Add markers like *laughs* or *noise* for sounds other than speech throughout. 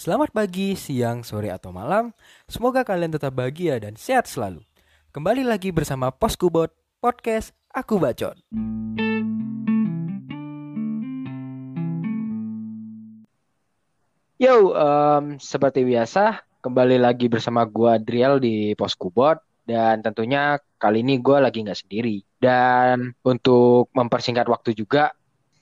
Selamat pagi, siang, sore, atau malam. Semoga kalian tetap bahagia dan sehat selalu. Kembali lagi bersama Poskubot Podcast Aku Bacot. Yo, um, seperti biasa, kembali lagi bersama gua Adriel di Poskubot dan tentunya kali ini gue lagi nggak sendiri. Dan untuk mempersingkat waktu juga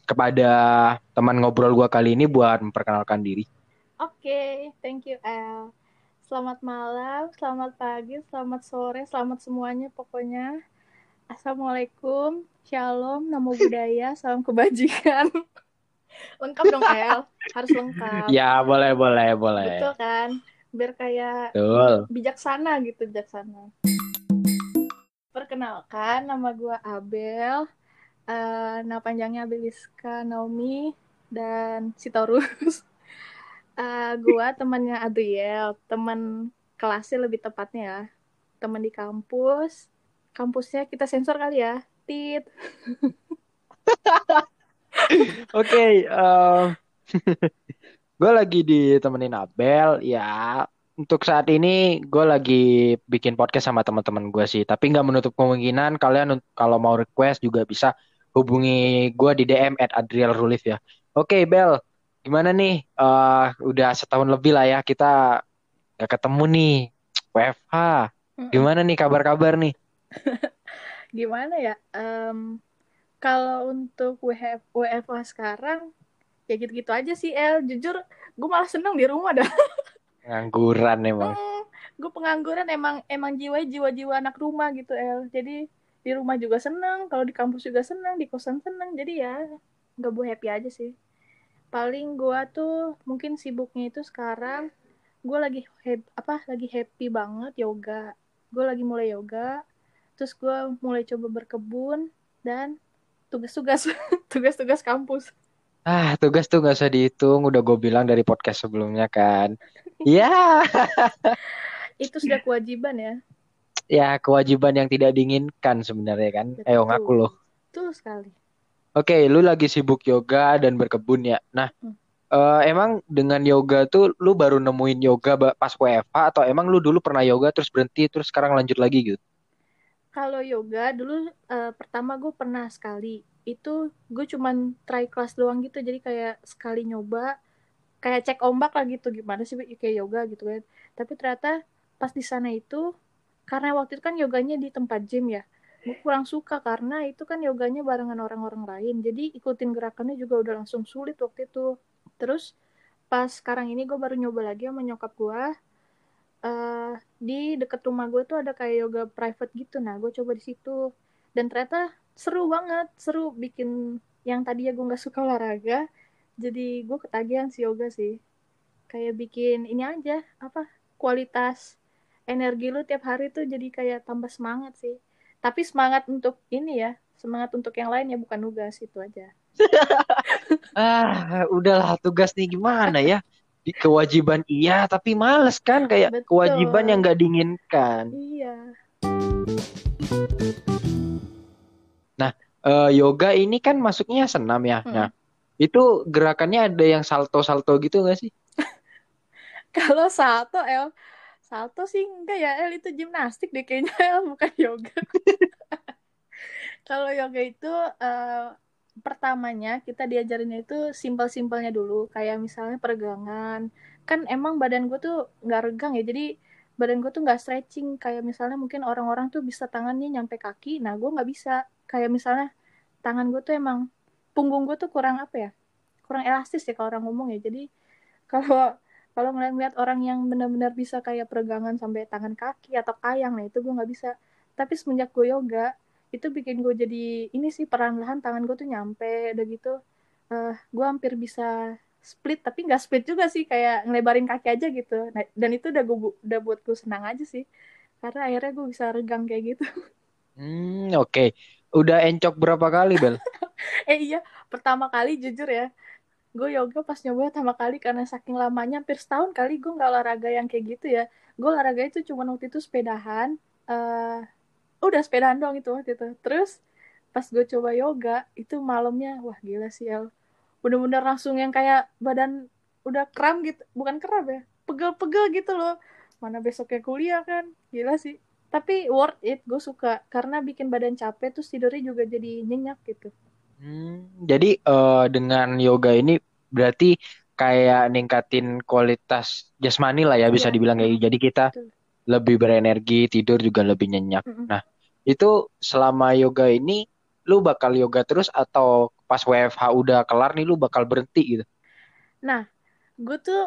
kepada teman ngobrol gua kali ini buat memperkenalkan diri. Oke, okay, thank you El. Selamat malam, selamat pagi, selamat sore, selamat semuanya pokoknya. Assalamualaikum, shalom, namo *laughs* budaya, salam kebajikan. *laughs* lengkap dong El, harus lengkap. Ya boleh boleh boleh. Betul kan, biar kayak Betul. bijaksana gitu bijaksana. Perkenalkan, nama gue Abel. Uh, nama panjangnya Abeliska Naomi dan Sitorus. *laughs* uh, gua temannya Adriel, teman kelasnya lebih tepatnya ya. Teman di kampus. Kampusnya kita sensor kali ya. Tit. *laughs* Oke, *laughs* um, gue lagi ditemenin Abel ya. Untuk saat ini gue lagi bikin podcast sama teman-teman gue sih, tapi nggak menutup kemungkinan kalian kalau mau request juga bisa hubungi gue di DM at Adriel Rulif ya. Oke, okay, Bel, gimana nih? Uh, udah setahun lebih lah ya kita gak ketemu nih. WFH. Gimana nih kabar-kabar nih? *laughs* gimana ya? Um, kalau untuk WF, WFH sekarang ya gitu-gitu aja sih El. Jujur gue malah seneng di rumah dah. *laughs* Pengangguran emang. Hmm, gue pengangguran emang emang jiwa jiwa-jiwa anak rumah gitu El. Jadi di rumah juga seneng, kalau di kampus juga seneng, di kosan seneng. Jadi ya nggak bu happy aja sih paling gue tuh mungkin sibuknya itu sekarang gue lagi apa lagi happy banget yoga. Gue lagi mulai yoga terus gue mulai coba berkebun dan tugas-tugas *laughs* tugas-tugas kampus. Ah tugas tuh gak usah dihitung udah gue bilang dari podcast sebelumnya kan. Ya *laughs* itu sudah kewajiban ya? Ya kewajiban yang tidak diinginkan sebenarnya kan. Betul. ayo ngaku loh. Betul sekali Oke, okay, lu lagi sibuk yoga dan berkebun ya. Nah, hmm. uh, emang dengan yoga tuh lu baru nemuin yoga pas WFH atau emang lu dulu pernah yoga terus berhenti terus sekarang lanjut lagi gitu? Kalau yoga dulu uh, pertama gue pernah sekali. Itu gue cuman try class doang gitu. Jadi kayak sekali nyoba kayak cek ombak lah gitu gimana sih kayak yoga gitu kan. Tapi ternyata pas di sana itu karena waktu itu kan yoganya di tempat gym ya gue kurang suka karena itu kan yoganya barengan orang-orang lain. Jadi ikutin gerakannya juga udah langsung sulit waktu itu. Terus pas sekarang ini gue baru nyoba lagi sama nyokap gue uh, di deket rumah gue tuh ada kayak yoga private gitu. Nah gue coba di situ. Dan ternyata seru banget. Seru bikin yang tadi ya gue nggak suka olahraga. Jadi gue ketagihan si yoga sih. Kayak bikin ini aja apa kualitas energi lu tiap hari tuh jadi kayak tambah semangat sih tapi semangat untuk ini ya semangat untuk yang lain ya bukan tugas itu aja. *laughs* Ah udahlah tugas nih gimana ya? Di kewajiban iya tapi males kan kayak Betul. kewajiban yang nggak diinginkan. Iya. Nah uh, yoga ini kan masuknya senam ya? Hmm. nah itu gerakannya ada yang salto salto gitu gak sih? *laughs* Kalau salto el Salto sih enggak ya, El itu gimnastik deh kayaknya El *laughs* bukan yoga. *laughs* Kalau yoga itu uh, pertamanya kita diajarinnya itu simpel-simpelnya dulu, kayak misalnya peregangan. Kan emang badan gue tuh nggak regang ya, jadi badan gue tuh nggak stretching. Kayak misalnya mungkin orang-orang tuh bisa tangannya nyampe kaki, nah gue nggak bisa. Kayak misalnya tangan gue tuh emang punggung gue tuh kurang apa ya, kurang elastis ya kalau orang ngomong ya. Jadi *laughs* kalau kalau ngeliat-ngeliat orang yang benar-benar bisa kayak peregangan sampai tangan kaki atau kayang nah itu gue nggak bisa. Tapi semenjak gue yoga itu bikin gue jadi ini sih perlahan-lahan tangan gue tuh nyampe udah gitu. Uh, gue hampir bisa split tapi nggak split juga sih kayak ngelebarin kaki aja gitu. Nah, dan itu udah gue udah buat gue senang aja sih. Karena akhirnya gue bisa regang kayak gitu. Hmm oke. Okay. udah encok berapa kali bel? *laughs* Eh iya. Pertama kali jujur ya gue yoga pas nyoba pertama kali karena saking lamanya hampir setahun kali gue nggak olahraga yang kayak gitu ya. Gue olahraga itu cuma waktu itu sepedahan uh, udah sepedahan doang itu waktu itu. Terus pas gue coba yoga itu malamnya wah gila sih El. Bener-bener langsung yang kayak badan udah kram gitu bukan kram ya pegel-pegel gitu loh. Mana besoknya kuliah kan gila sih. Tapi worth it gue suka karena bikin badan capek terus tidurnya juga jadi nyenyak gitu. Hmm, jadi eh, dengan yoga ini berarti kayak ningkatin kualitas jasmani lah ya bisa Iya. dibilang kayak gitu. Jadi kita Betul. lebih berenergi, tidur juga lebih nyenyak. Mm-mm. Nah, itu selama yoga ini lu bakal yoga terus atau pas WFH udah kelar nih lu bakal berhenti gitu? Nah, gue tuh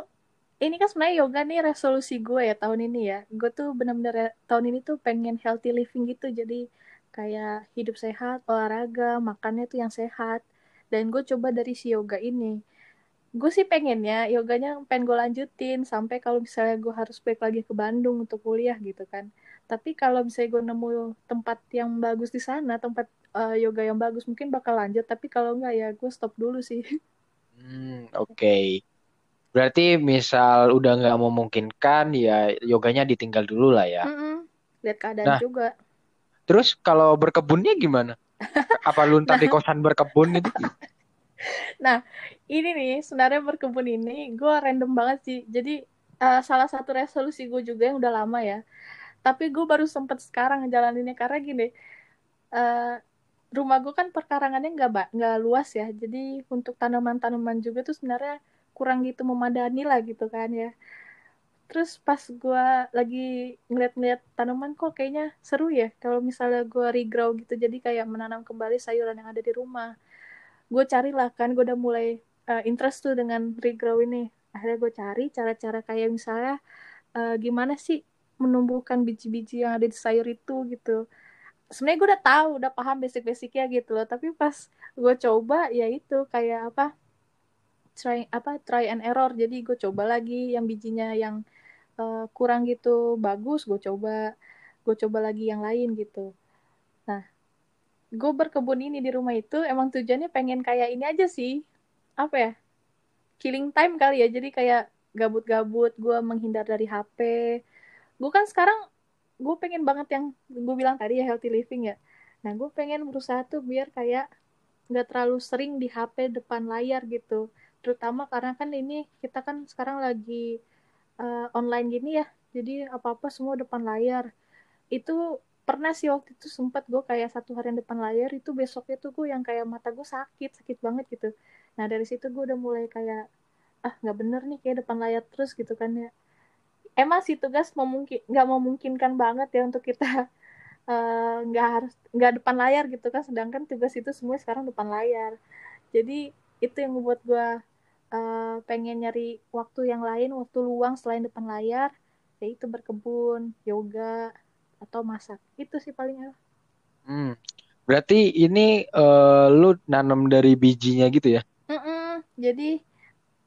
ini kan sebenarnya yoga nih resolusi gue ya tahun ini ya. Gue tuh bener-bener ya- tahun ini tuh pengen healthy living gitu. Jadi kayak hidup sehat, olahraga, makannya tuh yang sehat. Dan gue coba dari si yoga ini. Gue sih pengennya yoganya pengen gue lanjutin sampai kalau misalnya gue harus balik lagi ke Bandung untuk kuliah gitu kan. Tapi kalau misalnya gue nemu tempat yang bagus di sana, tempat eh, yoga yang bagus mungkin bakal lanjut. Tapi kalau enggak ya gue stop dulu sih. *laughs* Hmm, oke. Berarti misal udah nggak memungkinkan ya yoganya ditinggal dulu lah ya. Mm-mm. Lihat keadaan Nah, juga. terus kalau berkebunnya gimana? *laughs* Apa lu ntar di kosan berkebun gitu? *laughs* Nah, ini nih, sebenarnya berkebun ini gue random banget sih. Jadi, eh, salah satu resolusi gue juga yang udah lama ya. Tapi gue baru sempet sekarang ngejalaninnya karena gini, eh, rumah gue kan perkarangannya nggak nggak luas ya. Jadi, untuk tanaman-tanaman juga tuh sebenarnya kurang gitu memadani lah gitu kan ya. Terus pas gue lagi ngeliat-ngeliat tanaman kok kayaknya seru ya. Kalau misalnya gue regrow gitu, jadi kayak menanam kembali sayuran yang ada di rumah gue carilah kan gue udah mulai uh, interest tuh dengan regrow ini. Akhirnya gue cari cara-cara kayak misalnya uh, gimana sih menumbuhkan biji-biji yang ada di sayur itu gitu. Sebenarnya gue udah tahu udah paham basic-basicnya gitu loh. Tapi pas gue coba ya itu kayak apa try apa try and error. Jadi gue coba lagi yang bijinya yang uh, kurang gitu bagus gue coba. Gue coba lagi yang lain gitu gue berkebun ini di rumah itu emang tujuannya pengen kayak ini aja sih. Apa ya? Killing time kali ya jadi kayak gabut-gabut gue menghindar dari HP gue kan sekarang gue pengen banget yang gue bilang tadi ya healthy living ya. Nah gue pengen berusaha tuh biar kayak nggak terlalu sering di HP depan layar gitu. Terutama karena kan ini kita kan sekarang lagi uh, online gini ya. Jadi apa-apa semua depan layar. Itu pernah sih waktu itu sempat gue kayak satu hari depan layar itu besoknya tuh gue yang kayak mata gue sakit sakit banget gitu. Nah dari situ gue udah mulai kayak ah nggak bener nih kayak depan layar terus gitu kan ya. Emang sih tugas memungkin nggak memungkinkan banget ya untuk kita *laughs* nggak uh, harus nggak depan layar gitu kan. Sedangkan tugas itu semua sekarang depan layar. Jadi itu yang membuat gue uh, pengen nyari waktu yang lain waktu luang selain depan layar yaitu berkebun yoga atau masak. Itu sih palingnya hmm. berarti ini uh, lu nanam dari bijinya gitu ya? Mm-mm. jadi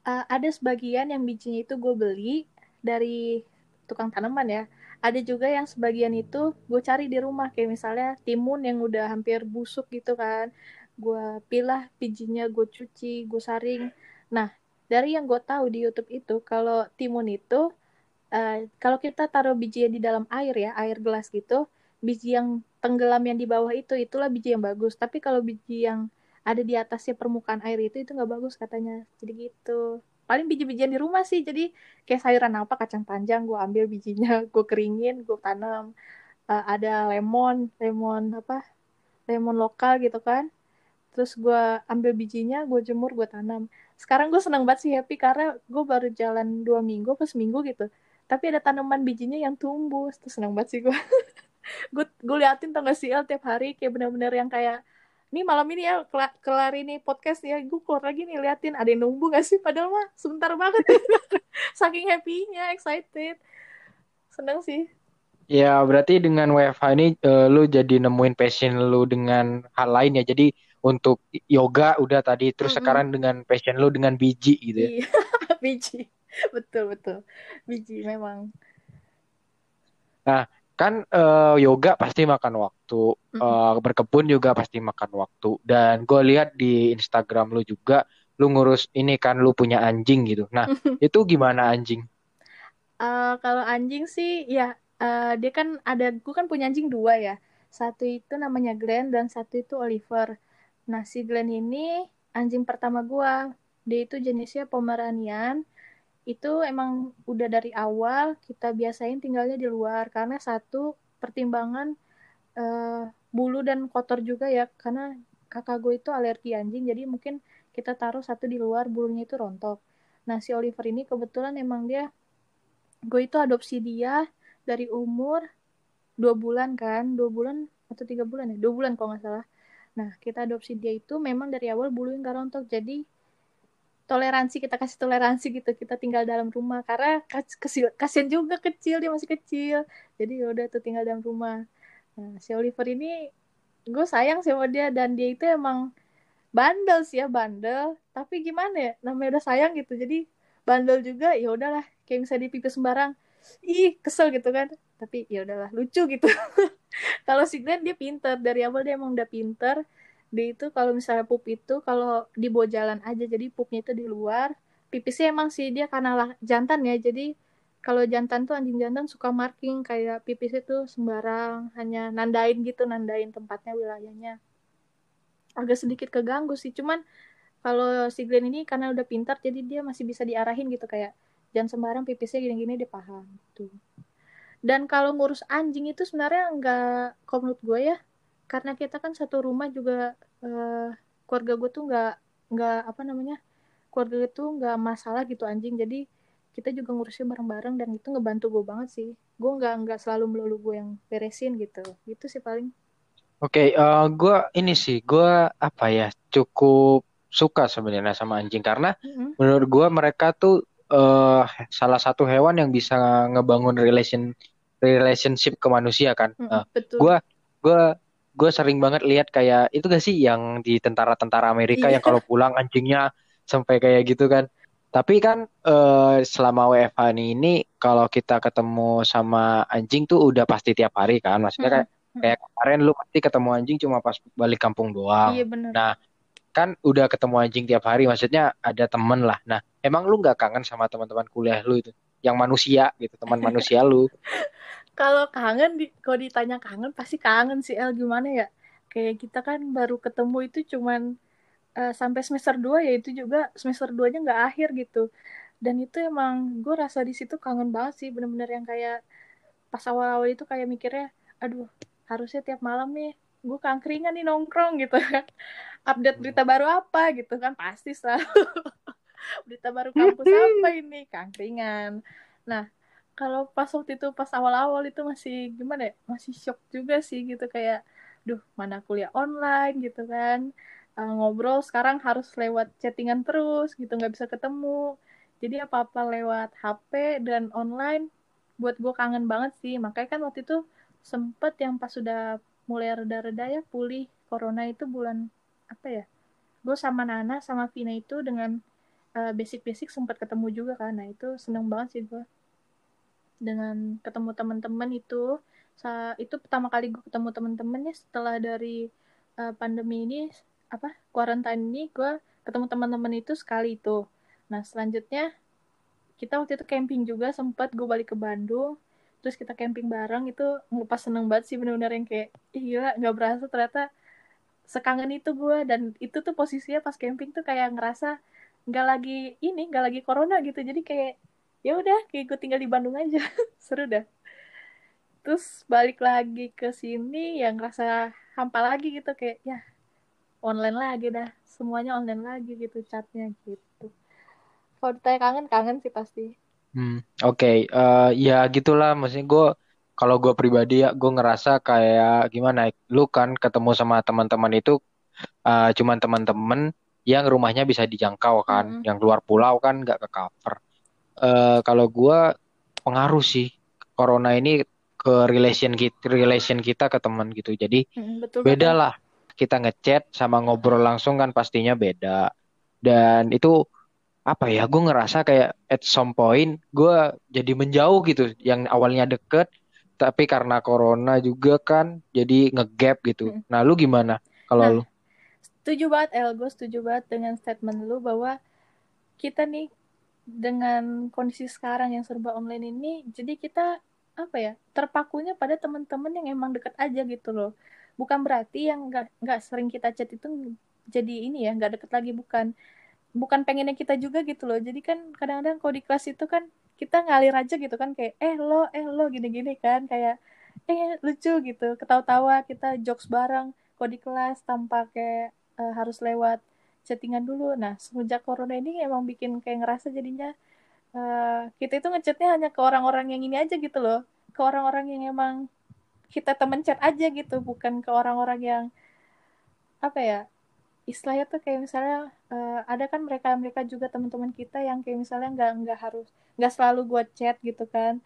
uh, ada sebagian yang bijinya itu gue beli dari tukang tanaman ya. Ada juga yang sebagian itu gue cari di rumah. Kayak misalnya timun yang udah hampir busuk gitu kan. Gue pilah bijinya gue cuci gue saring. Nah dari yang gue tahu di YouTube itu kalau timun itu Uh, kalau kita taruh biji di dalam air ya, air gelas gitu, biji yang tenggelam yang di bawah itu, itulah biji yang bagus. Tapi kalau biji yang ada di atasnya permukaan air itu, itu nggak bagus katanya. Jadi gitu. Paling biji-bijian di rumah sih, jadi kayak sayuran apa, kacang panjang, gue ambil bijinya, *laughs* gue keringin, gue tanam. Uh, ada lemon, lemon apa, lemon lokal gitu kan. Terus gue ambil bijinya, gue jemur, gue tanam. Sekarang gue seneng banget sih happy karena gue baru jalan dua minggu, pas minggu gitu tapi ada tanaman bijinya yang tumbuh. Terus senang banget sih gue *laughs* gue gue liatin tau gak sih El tiap hari kayak bener-bener yang kayak nih malam ini ya kelar, kelar ini podcast ya. Gue keluar lagi nih liatin ada yang nunggu gak sih? Padahal mah sebentar banget. *laughs* Saking happynya excited. Seneng sih. Ya berarti dengan WFH ini uh, lu jadi nemuin passion lu dengan hal lain ya. Jadi untuk yoga udah tadi terus mm -hmm. sekarang dengan passion lu dengan biji gitu ya. *laughs* Biji *laughs* betul betul. Biji memang. Nah kan uh, yoga pasti makan waktu uh, berkebun juga pasti makan waktu. Dan gue lihat di Instagram lu juga lu ngurus ini kan lu punya anjing gitu. Nah *laughs* itu gimana anjing? Uh, kalau anjing sih ya uh, dia kan ada gue kan punya anjing dua ya. Satu itu namanya Glenn dan satu itu Oliver. Nah si Glenn ini anjing pertama gue dia itu jenisnya Pomeranian itu emang udah dari awal kita biasain tinggalnya di luar. Karena satu pertimbangan uh, bulu dan kotor juga ya. Karena kakak gue itu alergi anjing jadi mungkin kita taruh satu di luar bulunya itu rontok. Nah si Oliver ini kebetulan emang dia gue itu adopsi dia dari umur dua bulan kan. Dua bulan atau tiga bulan ya? Dua bulan kalau nggak salah. Nah kita adopsi dia itu memang dari awal bulu yang gak rontok. Jadi toleransi kita kasih toleransi gitu kita tinggal dalam rumah. Karena kecil kasian juga kecil dia masih kecil. Jadi ya udah tuh tinggal dalam rumah. Nah si Oliver ini gue sayang sama dia dan dia itu emang bandel sih ya bandel. Tapi gimana ya namanya udah sayang gitu. Jadi bandel juga ya udahlah kayak misalnya dipipis sembarang ih kesel gitu kan. Tapi ya udahlah lucu gitu. *laughs* Kalau si Glenn dia pinter. Dari awal dia emang udah pinter dia itu kalau misalnya pup itu kalau dibawa jalan aja jadi pupnya itu di luar pipisnya emang sih dia karena lah, jantan ya jadi kalau jantan tuh anjing jantan suka marking kayak pipis itu sembarang hanya nandain gitu nandain tempatnya wilayahnya. Agak sedikit keganggu sih cuman kalau si Glenn ini karena udah pintar jadi dia masih bisa diarahin gitu kayak jangan sembarang pipisnya gini-gini dia paham tuh dan kalau ngurus anjing itu sebenarnya nggak menurut gue ya karena kita kan satu rumah juga uh, keluarga gue tuh nggak nggak apa namanya keluarga itu nggak masalah gitu anjing jadi kita juga ngurusnya bareng-bareng dan itu ngebantu gue banget sih gue nggak nggak selalu melulu gue yang beresin gitu gitu sih paling oke okay, uh, eh, gue ini sih gue apa ya cukup suka sebenarnya sama anjing karena mm-hmm. menurut gue mereka tuh uh, salah satu hewan yang bisa ngebangun relation relationship ke manusia kan. Mm, uh, betul. Gue gue gue sering banget lihat kayak itu gak sih yang di tentara-tentara Amerika yeah. yang kalau pulang anjingnya sampai kayak gitu kan. Tapi kan uh, selama WFH ini kalau kita ketemu sama anjing tuh udah pasti tiap hari kan. Maksudnya kayak kayak kemarin lu pasti ketemu anjing cuma pas balik kampung doang. Iya, bener. Nah, kan udah ketemu anjing tiap hari maksudnya ada temen lah. Nah, emang lu nggak kangen sama teman-teman kuliah lu itu? Yang manusia gitu, teman *laughs* manusia lu. Kalau kangen di kalau ditanya kangen pasti kangen sih El. Gimana ya? Kayak kita kan baru ketemu itu cuman uh, sampai semester 2 ya itu juga semester 2 nya nggak akhir gitu. Dan itu emang gue rasa di situ kangen banget sih bener-bener yang kayak pas awal-awal itu kayak mikirnya aduh harusnya tiap malam nih gue kangkringan nih nongkrong gitu kan. Update berita baru apa? gitu kan pasti selalu. *laughs* Berita baru kampus apa *laughs* ini? Kangkringan. Nah kalau pas waktu itu pas awal-awal itu masih gimana ya masih shock juga sih gitu kayak duh mana kuliah online gitu kan. Uh, ngobrol sekarang harus lewat chattingan terus gitu nggak bisa ketemu. Jadi apa-apa lewat HP dan online buat gue kangen banget sih. Makanya kan waktu itu sempet yang pas sudah mulai reda-reda ya pulih corona itu bulan apa ya gue sama Nana sama Vina itu dengan uh, basic-basic sempat ketemu juga kan. Nah itu seneng banget sih gue dengan ketemu teman-teman itu. Sa itu pertama kali gue ketemu teman-teman ya setelah dari uh, pandemi ini apa quarantine ini gue ketemu teman-teman itu sekali itu nah selanjutnya kita waktu itu camping juga sempat gue balik ke Bandung terus kita camping bareng itu pas seneng banget sih bener-bener yang kayak iya nggak berasa ternyata sekangen itu gue dan itu tuh posisinya pas camping tuh kayak ngerasa nggak lagi ini nggak lagi corona gitu. Jadi kayak ya udah kayak gue tinggal di Bandung aja. *laughs* Seru dah. Terus balik lagi ke sini yang rasa hampa lagi gitu. Kayak ya online lagi dah. Semuanya online lagi gitu chatnya gitu. Kalau ditanya kangen kangen sih pasti. Hmm, oke. Okay. uh, eh, ya gitulah. Maksudnya gue kalau gue pribadi ya gue ngerasa kayak gimana lu kan ketemu sama teman-teman itu uh, cuman teman-teman yang rumahnya bisa dijangkau kan. Mm -hmm. yang luar pulau kan nggak ke cover uh, kalau gue pengaruh sih. Corona ini ke relation kita relation kita ke teman gitu. Jadi hmm, betul, beda betul. lah. Kita ngechat sama ngobrol langsung kan pastinya beda. Dan itu apa ya gue ngerasa kayak at some point gue jadi menjauh gitu yang awalnya deket tapi karena corona juga kan jadi ngegap gitu. Hmm. nah lu gimana kalau nah, lu? setuju banget El. Gue setuju banget dengan statement lu bahwa kita nih dengan kondisi sekarang yang serba online ini jadi kita apa ya terpakunya pada teman-teman yang emang deket aja gitu loh. Bukan berarti yang nggak nggak sering kita chat itu jadi ini ya nggak deket lagi bukan. Bukan pengennya kita juga gitu loh. Jadi kan kadang-kadang kalau di kelas itu kan kita ngalir aja gitu kan kayak eh lo eh lo gini-gini kan kayak eh lucu gitu. Ketawa-tawa kita jokes bareng. Kalau di kelas tanpa kayak uh, harus lewat chattingan dulu. Nah semenjak corona ini emang bikin kayak ngerasa jadinya uh, kita itu ngechatnya hanya ke orang-orang yang ini aja gitu loh. Ke orang-orang yang emang kita temen chat aja gitu bukan ke orang-orang yang apa ya istilahnya tuh kayak misalnya uh, ada kan mereka mereka juga teman-teman kita yang kayak misalnya nggak nggak harus nggak selalu buat chat gitu kan.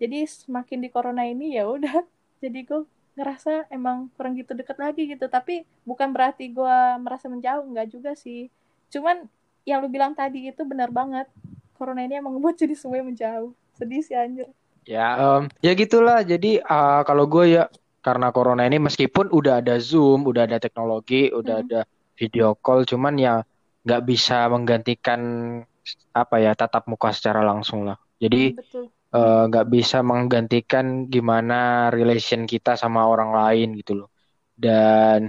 Jadi semakin di corona ini ya udah *laughs* jadi gue ngerasa emang kurang gitu deket lagi gitu. Tapi bukan berarti gue merasa menjauh nggak juga sih. Cuman yang lu bilang tadi itu benar banget. Corona ini emang membuat jadi semuanya menjauh. Sedih sih anjir. Ya um, ya gitulah. Jadi uh, kalau gue ya karena corona ini meskipun udah ada zoom udah ada teknologi udah hmm. ada video call cuman ya nggak bisa menggantikan apa ya tatap muka secara langsung lah. Jadi eh, nggak uh, bisa menggantikan gimana relation kita sama orang lain gitu loh. Dan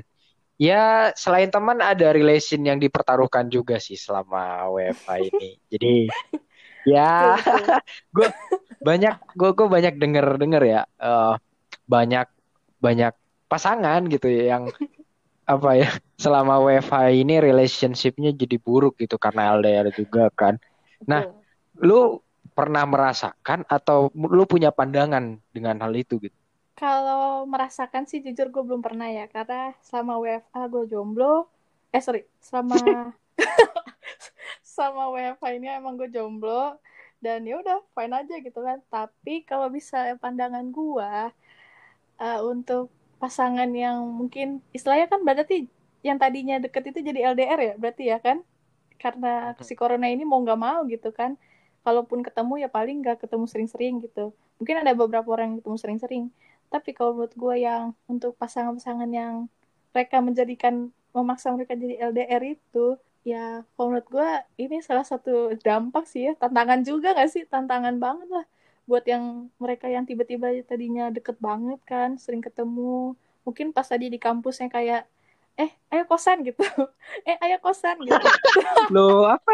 ya selain teman ada relation yang dipertaruhkan juga sih selama WFH ini. *laughs* Jadi ya *laughs* gue banyak gue gue banyak denger denger ya uh, banyak banyak pasangan gitu ya yang *laughs* apa ya selama WFH ini relationshipnya jadi buruk gitu karena LDR juga kan. Nah, lu pernah merasakan atau lu punya pandangan dengan hal itu gitu? Kalau merasakan sih jujur gue belum pernah ya karena selama WFH gue jomblo. Eh sorry, selama *laughs* sama WFH ini emang gue jomblo dan ya udah fine aja gitu kan. Tapi kalau bisa pandangan gue uh, untuk pasangan yang mungkin istilahnya kan berarti yang tadinya deket itu jadi LDR ya berarti ya kan karena si corona ini mau nggak mau gitu kan kalaupun ketemu ya paling nggak ketemu sering-sering gitu. Mungkin ada beberapa orang yang ketemu sering-sering. Tapi kalau menurut gue yang untuk pasangan-pasangan yang mereka menjadikan memaksa mereka jadi LDR itu ya kalau menurut gue ini salah satu dampak sih ya. Tantangan juga gak sih? Tantangan banget lah buat yang mereka yang tiba-tiba tadinya deket banget kan sering ketemu. Mungkin pas tadi di kampusnya kayak eh ayo kosan gitu. *laughs* Eh ayo kosan gitu. *laughs* Lo apa?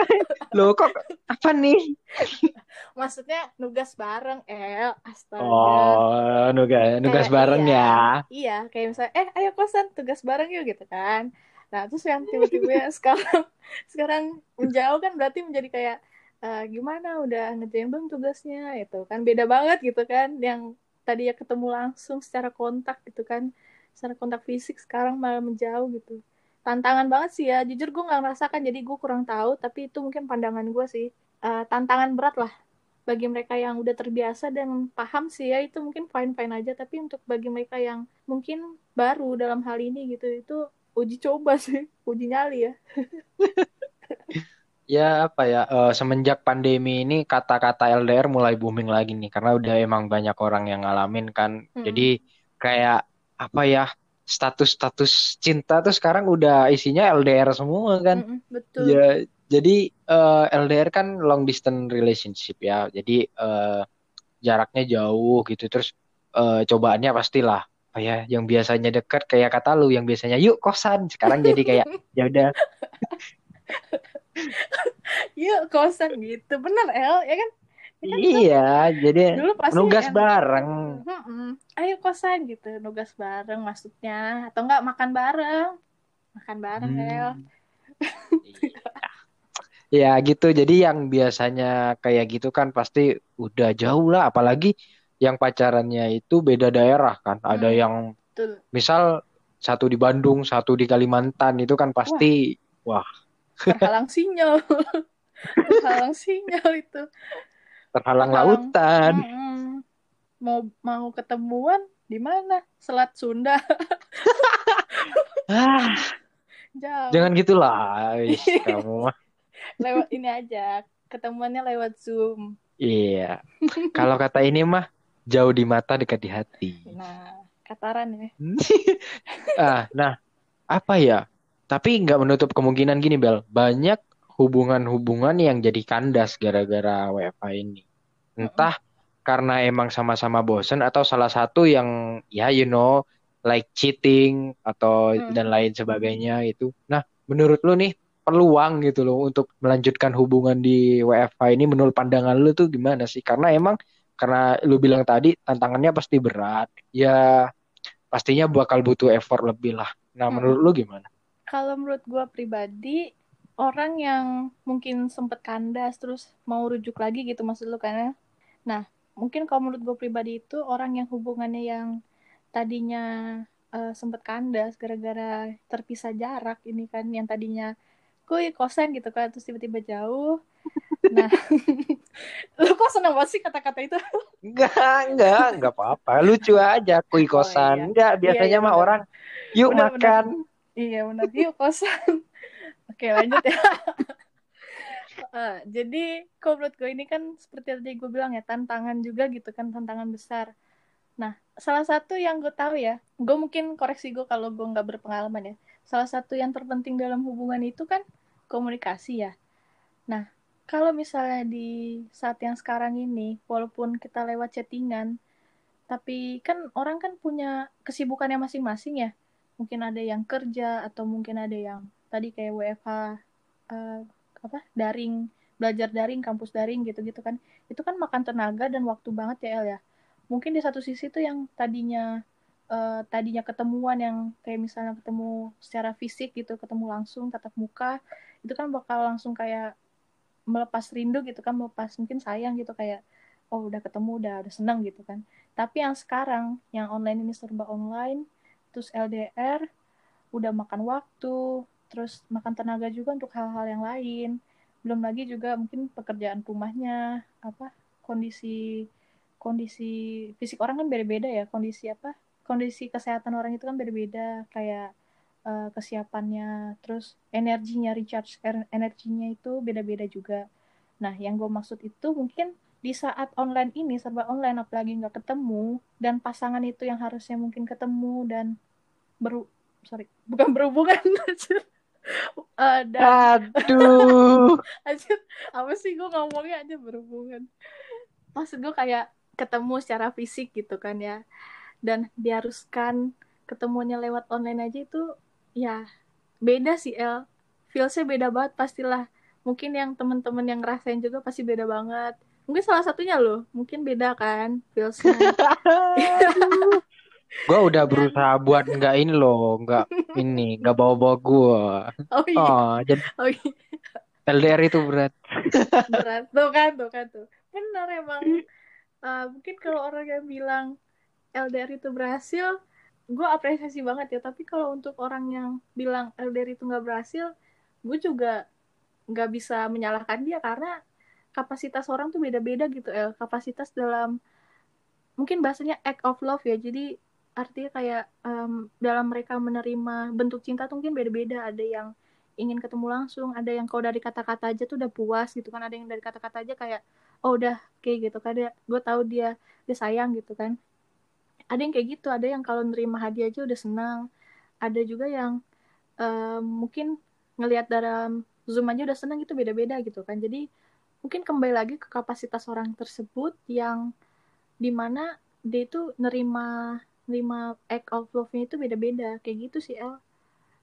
Lo kok apa nih? *laughs* Maksudnya nugas bareng eh astaga. Oh nugas nugas kayak, bareng iya, ya? iya kayak misalnya eh ayo kosan tugas bareng yuk gitu kan. Nah terus yang tiba-tiba sekarang sekarang menjauh kan berarti menjadi kayak uh, gimana udah ngerjain belum tugasnya? Itu kan. Beda banget gitu kan yang tadi ya ketemu langsung secara kontak gitu kan secara kontak fisik sekarang malah menjauh gitu. Tantangan banget sih ya. Jujur gue nggak ngerasakan jadi gue kurang tahu tapi itu mungkin pandangan gue sih. Uh, tantangan berat lah bagi mereka yang udah terbiasa dan paham sih ya itu mungkin fine fine aja. Tapi untuk bagi mereka yang mungkin baru dalam hal ini gitu itu uji coba sih *laughs* uji nyali ya. *laughs* Ya apa ya uh, semenjak pandemi ini kata-kata LDR mulai booming lagi nih karena udah emang banyak orang yang ngalamin kan. Hmm. jadi kayak apa ya status-status cinta tuh sekarang udah isinya LDR semua kan. Hmm, betul. Ya jadi uh, eh, LDR kan long distance relationship ya. Jadi uh, jaraknya jauh gitu. Terus uh, cobaannya pastilah apa ya yang biasanya dekat kayak kata lu yang biasanya yuk kosan. Sekarang jadi kayak *laughs* ya udah. *laughs* Yuk kosan gitu. Bener El ya kan Ya kan, iya, jadi dulu pasti nugas bareng. Ayo kosan gitu, nugas bareng maksudnya, atau enggak makan bareng, makan bareng hmm. El. ya gitu, jadi yang biasanya kayak gitu kan pasti udah jauh lah, apalagi yang pacarannya itu beda daerah kan, hmm, ada yang betul. misal satu di Bandung, satu di Kalimantan itu kan pasti wah, wah. Terhalang sinyal. *laughs* Terhalang sinyal itu terhalang, terhalang. lautan. Hmm, mau mau ketemuan di mana? Selat Sunda. Ah, Jauh. jangan gitulah kamu lewat ini aja ketemuannya lewat zoom. Iya. Kalau kata ini mah jauh di mata dekat di hati. Nah kataran ya ah nah apa ya? Tapi nggak menutup kemungkinan gini Bel, banyak hubungan-hubungan yang jadi kandas gara-gara WFH ini. Entah mm karena emang sama-sama bosen atau salah satu yang ya you know like cheating atau mm. dan lain sebagainya itu. Nah, menurut lu nih peluang gitu loh untuk melanjutkan hubungan di WFH ini menurut pandangan lu tuh gimana sih? Karena emang karena lu bilang tadi tantangannya pasti berat. Ya pastinya bakal butuh effort lebih lah. Nah, Hmm. menurut lu gimana? Kalau menurut gue pribadi, orang yang mungkin sempet kandas terus mau rujuk lagi gitu maksud lu kan ya? Nah, mungkin kalau menurut gue pribadi itu orang yang hubungannya yang tadinya eh, sempet kandas gara-gara terpisah jarak ini kan yang tadinya kuy kosan gitu kan terus tiba-tiba jauh. Nah, *laughs* lu kok seneng banget sih kata-kata itu? Enggak, enggak, enggak apa-apa. Lucu aja kui Oh, kosan. iya. Enggak, biasanya iya, mah benar. orang yuk Benar, makan. Iya benar yuk kosan. Oke lanjut ya. *laughs* Eh, jadi kalau menurut gue ini kan seperti tadi gue bilang ya tantangan juga gitu kan tantangan besar. Nah salah satu yang gue tahu ya, gue mungkin koreksi gue kalau gue nggak berpengalaman ya. Salah satu yang terpenting dalam hubungan itu kan komunikasi ya. Nah kalau misalnya di saat yang sekarang ini, walaupun kita lewat chattingan, tapi kan orang kan punya kesibukannya masing-masing ya mungkin ada yang kerja atau mungkin ada yang tadi kayak WFH eh, apa daring belajar daring kampus daring gitu-gitu kan. Itu kan makan tenaga dan waktu banget ya El ya. Mungkin di satu sisi tuh yang tadinya eh, tadinya ketemuan yang kayak misalnya ketemu secara fisik gitu ketemu langsung tatap muka itu kan bakal langsung kayak melepas rindu gitu kan melepas mungkin sayang gitu kayak oh udah ketemu udah udah seneng gitu kan. Tapi yang sekarang yang online ini serba online terus LDR udah makan waktu terus makan tenaga juga untuk hal-hal yang lain. Belum lagi juga mungkin pekerjaan rumahnya apa kondisi kondisi fisik orang kan beda-beda ya. Kondisi apa kondisi kesehatan orang itu kan beda-beda. Kayak eh, kesiapannya terus energinya recharge er- energinya itu beda-beda juga. Nah yang gue maksud itu mungkin di saat online ini serba online apalagi nggak ketemu dan pasangan itu yang harusnya mungkin ketemu dan beru sorry bukan berhubungan *laughs* Eh, dan Aduh. *laughs* anjir, apa sih gue ngomongnya? Aja berhubungan. Maksud gue kayak ketemu secara fisik gitu kan ya. Dan diharuskan ketemunya lewat online aja itu ya beda sih El. Feelsnya beda banget pastilah. Mungkin yang temen-temen yang ngerasain juga pasti beda banget. Mungkin salah satunya loh mungkin beda kan feelsnya *laughs* *laughs* Gue udah berusaha buat nggak ini loh, nggak ini, nggak bawa-bawa gue. oh iya. Oh, jadi oh iya. LDR itu berat. berat. Tuh kan tuh kan tuh. Benar emang. Uh, mungkin kalau orang yang bilang LDR itu berhasil gue apresiasi banget ya. Tapi kalau untuk orang yang bilang LDR itu nggak berhasil gue juga nggak bisa menyalahkan dia karena kapasitas orang tuh beda-beda gitu El. Kapasitas dalam mungkin bahasanya act of love ya. Jadi artinya kayak em, dalam mereka menerima bentuk cinta tuh mungkin beda-beda. Ada yang ingin ketemu langsung ada yang kalau dari kata-kata aja tuh udah puas gitu kan. Ada yang dari kata-kata aja kayak oh udah kayak gitu kan. Gue tahu dia dia sayang gitu kan. Ada yang kayak gitu. Ada yang kalau nerima hadiah aja udah senang. Ada juga yang em, mungkin ngelihat dalam zoom aja udah senang itu beda-beda gitu kan. Jadi mungkin kembali lagi ke kapasitas orang tersebut yang di mana dia itu nerima nerima act of love-nya itu beda-beda kayak gitu sih El.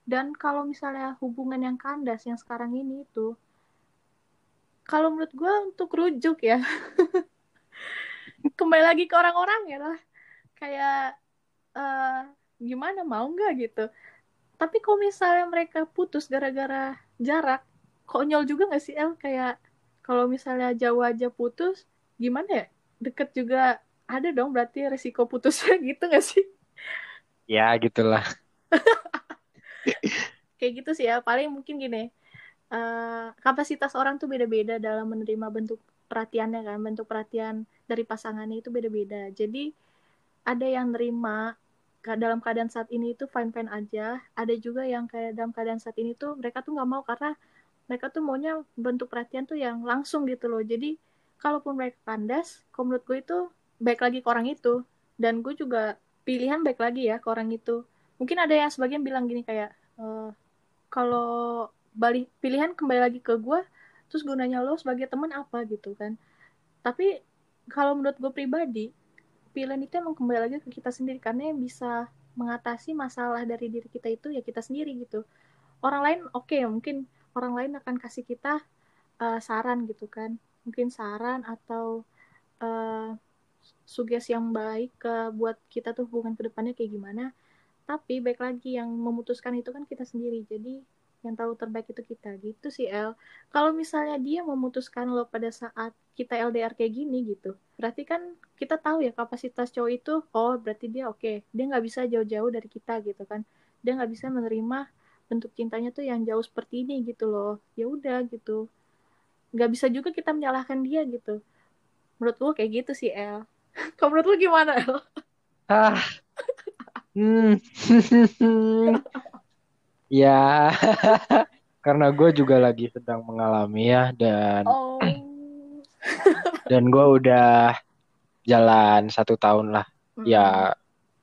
Dan kalau misalnya hubungan yang kandas yang sekarang ini itu kalau menurut gue untuk rujuk ya. *laughs* Kembali lagi ke orang-orang ya lah. Kayak eh, gimana mau nggak gitu? Tapi kalau misalnya mereka putus gara-gara jarak konyol juga nggak sih El? Kayak kalau misalnya jauh aja putus gimana ya? Deket juga ada dong berarti resiko putusnya *laughs* gitu nggak sih? Ya gitulah. *laughs* kayak gitu sih ya paling mungkin gini eh, kapasitas orang tuh beda-beda dalam menerima bentuk perhatiannya kan bentuk perhatian dari pasangannya itu beda-beda. Jadi ada yang nerima dalam keadaan saat ini itu fine fine aja ada juga yang kayak dalam keadaan saat ini tuh mereka tuh nggak mau karena mereka tuh maunya bentuk perhatian tuh yang langsung gitu loh. Jadi kalaupun mereka kandas kalau menurut gue itu baik lagi ke orang itu. Dan gue juga pilihan baik lagi ya ke orang itu. Mungkin ada yang sebagian bilang gini kayak eh, kalau balik pilihan kembali lagi ke gue terus gunanya lo sebagai teman apa gitu kan. Tapi kalau menurut gue pribadi pilihan itu emang kembali lagi ke kita sendiri. Karena yang bisa mengatasi masalah dari diri kita itu ya kita sendiri gitu. Orang lain oke ya mungkin orang lain akan kasih kita uh, saran gitu kan. Mungkin saran atau uh, sugesti yang baik ke buat kita tuh hubungan ke depannya kayak gimana. Tapi baik lagi yang memutuskan itu kan kita sendiri. Jadi yang tahu terbaik itu kita. Gitu sih El. Kalau misalnya dia memutuskan lo pada saat kita LDR kayak gini gitu berarti kan kita tahu ya kapasitas cowok itu oh berarti dia oke. Okay. dia nggak bisa jauh-jauh dari kita gitu kan. Dia nggak bisa menerima bentuk cintanya tuh yang jauh seperti ini gitu loh. Ya udah gitu. Nggak bisa juga kita menyalahkan dia gitu. Menurut gue kayak gitu sih El *laughs* kalau menurut lu gimana El ah hmm. *laughs* ya *laughs* karena gue juga lagi sedang mengalami ya dan oh. dan gue udah jalan satu tahun lah mm. ya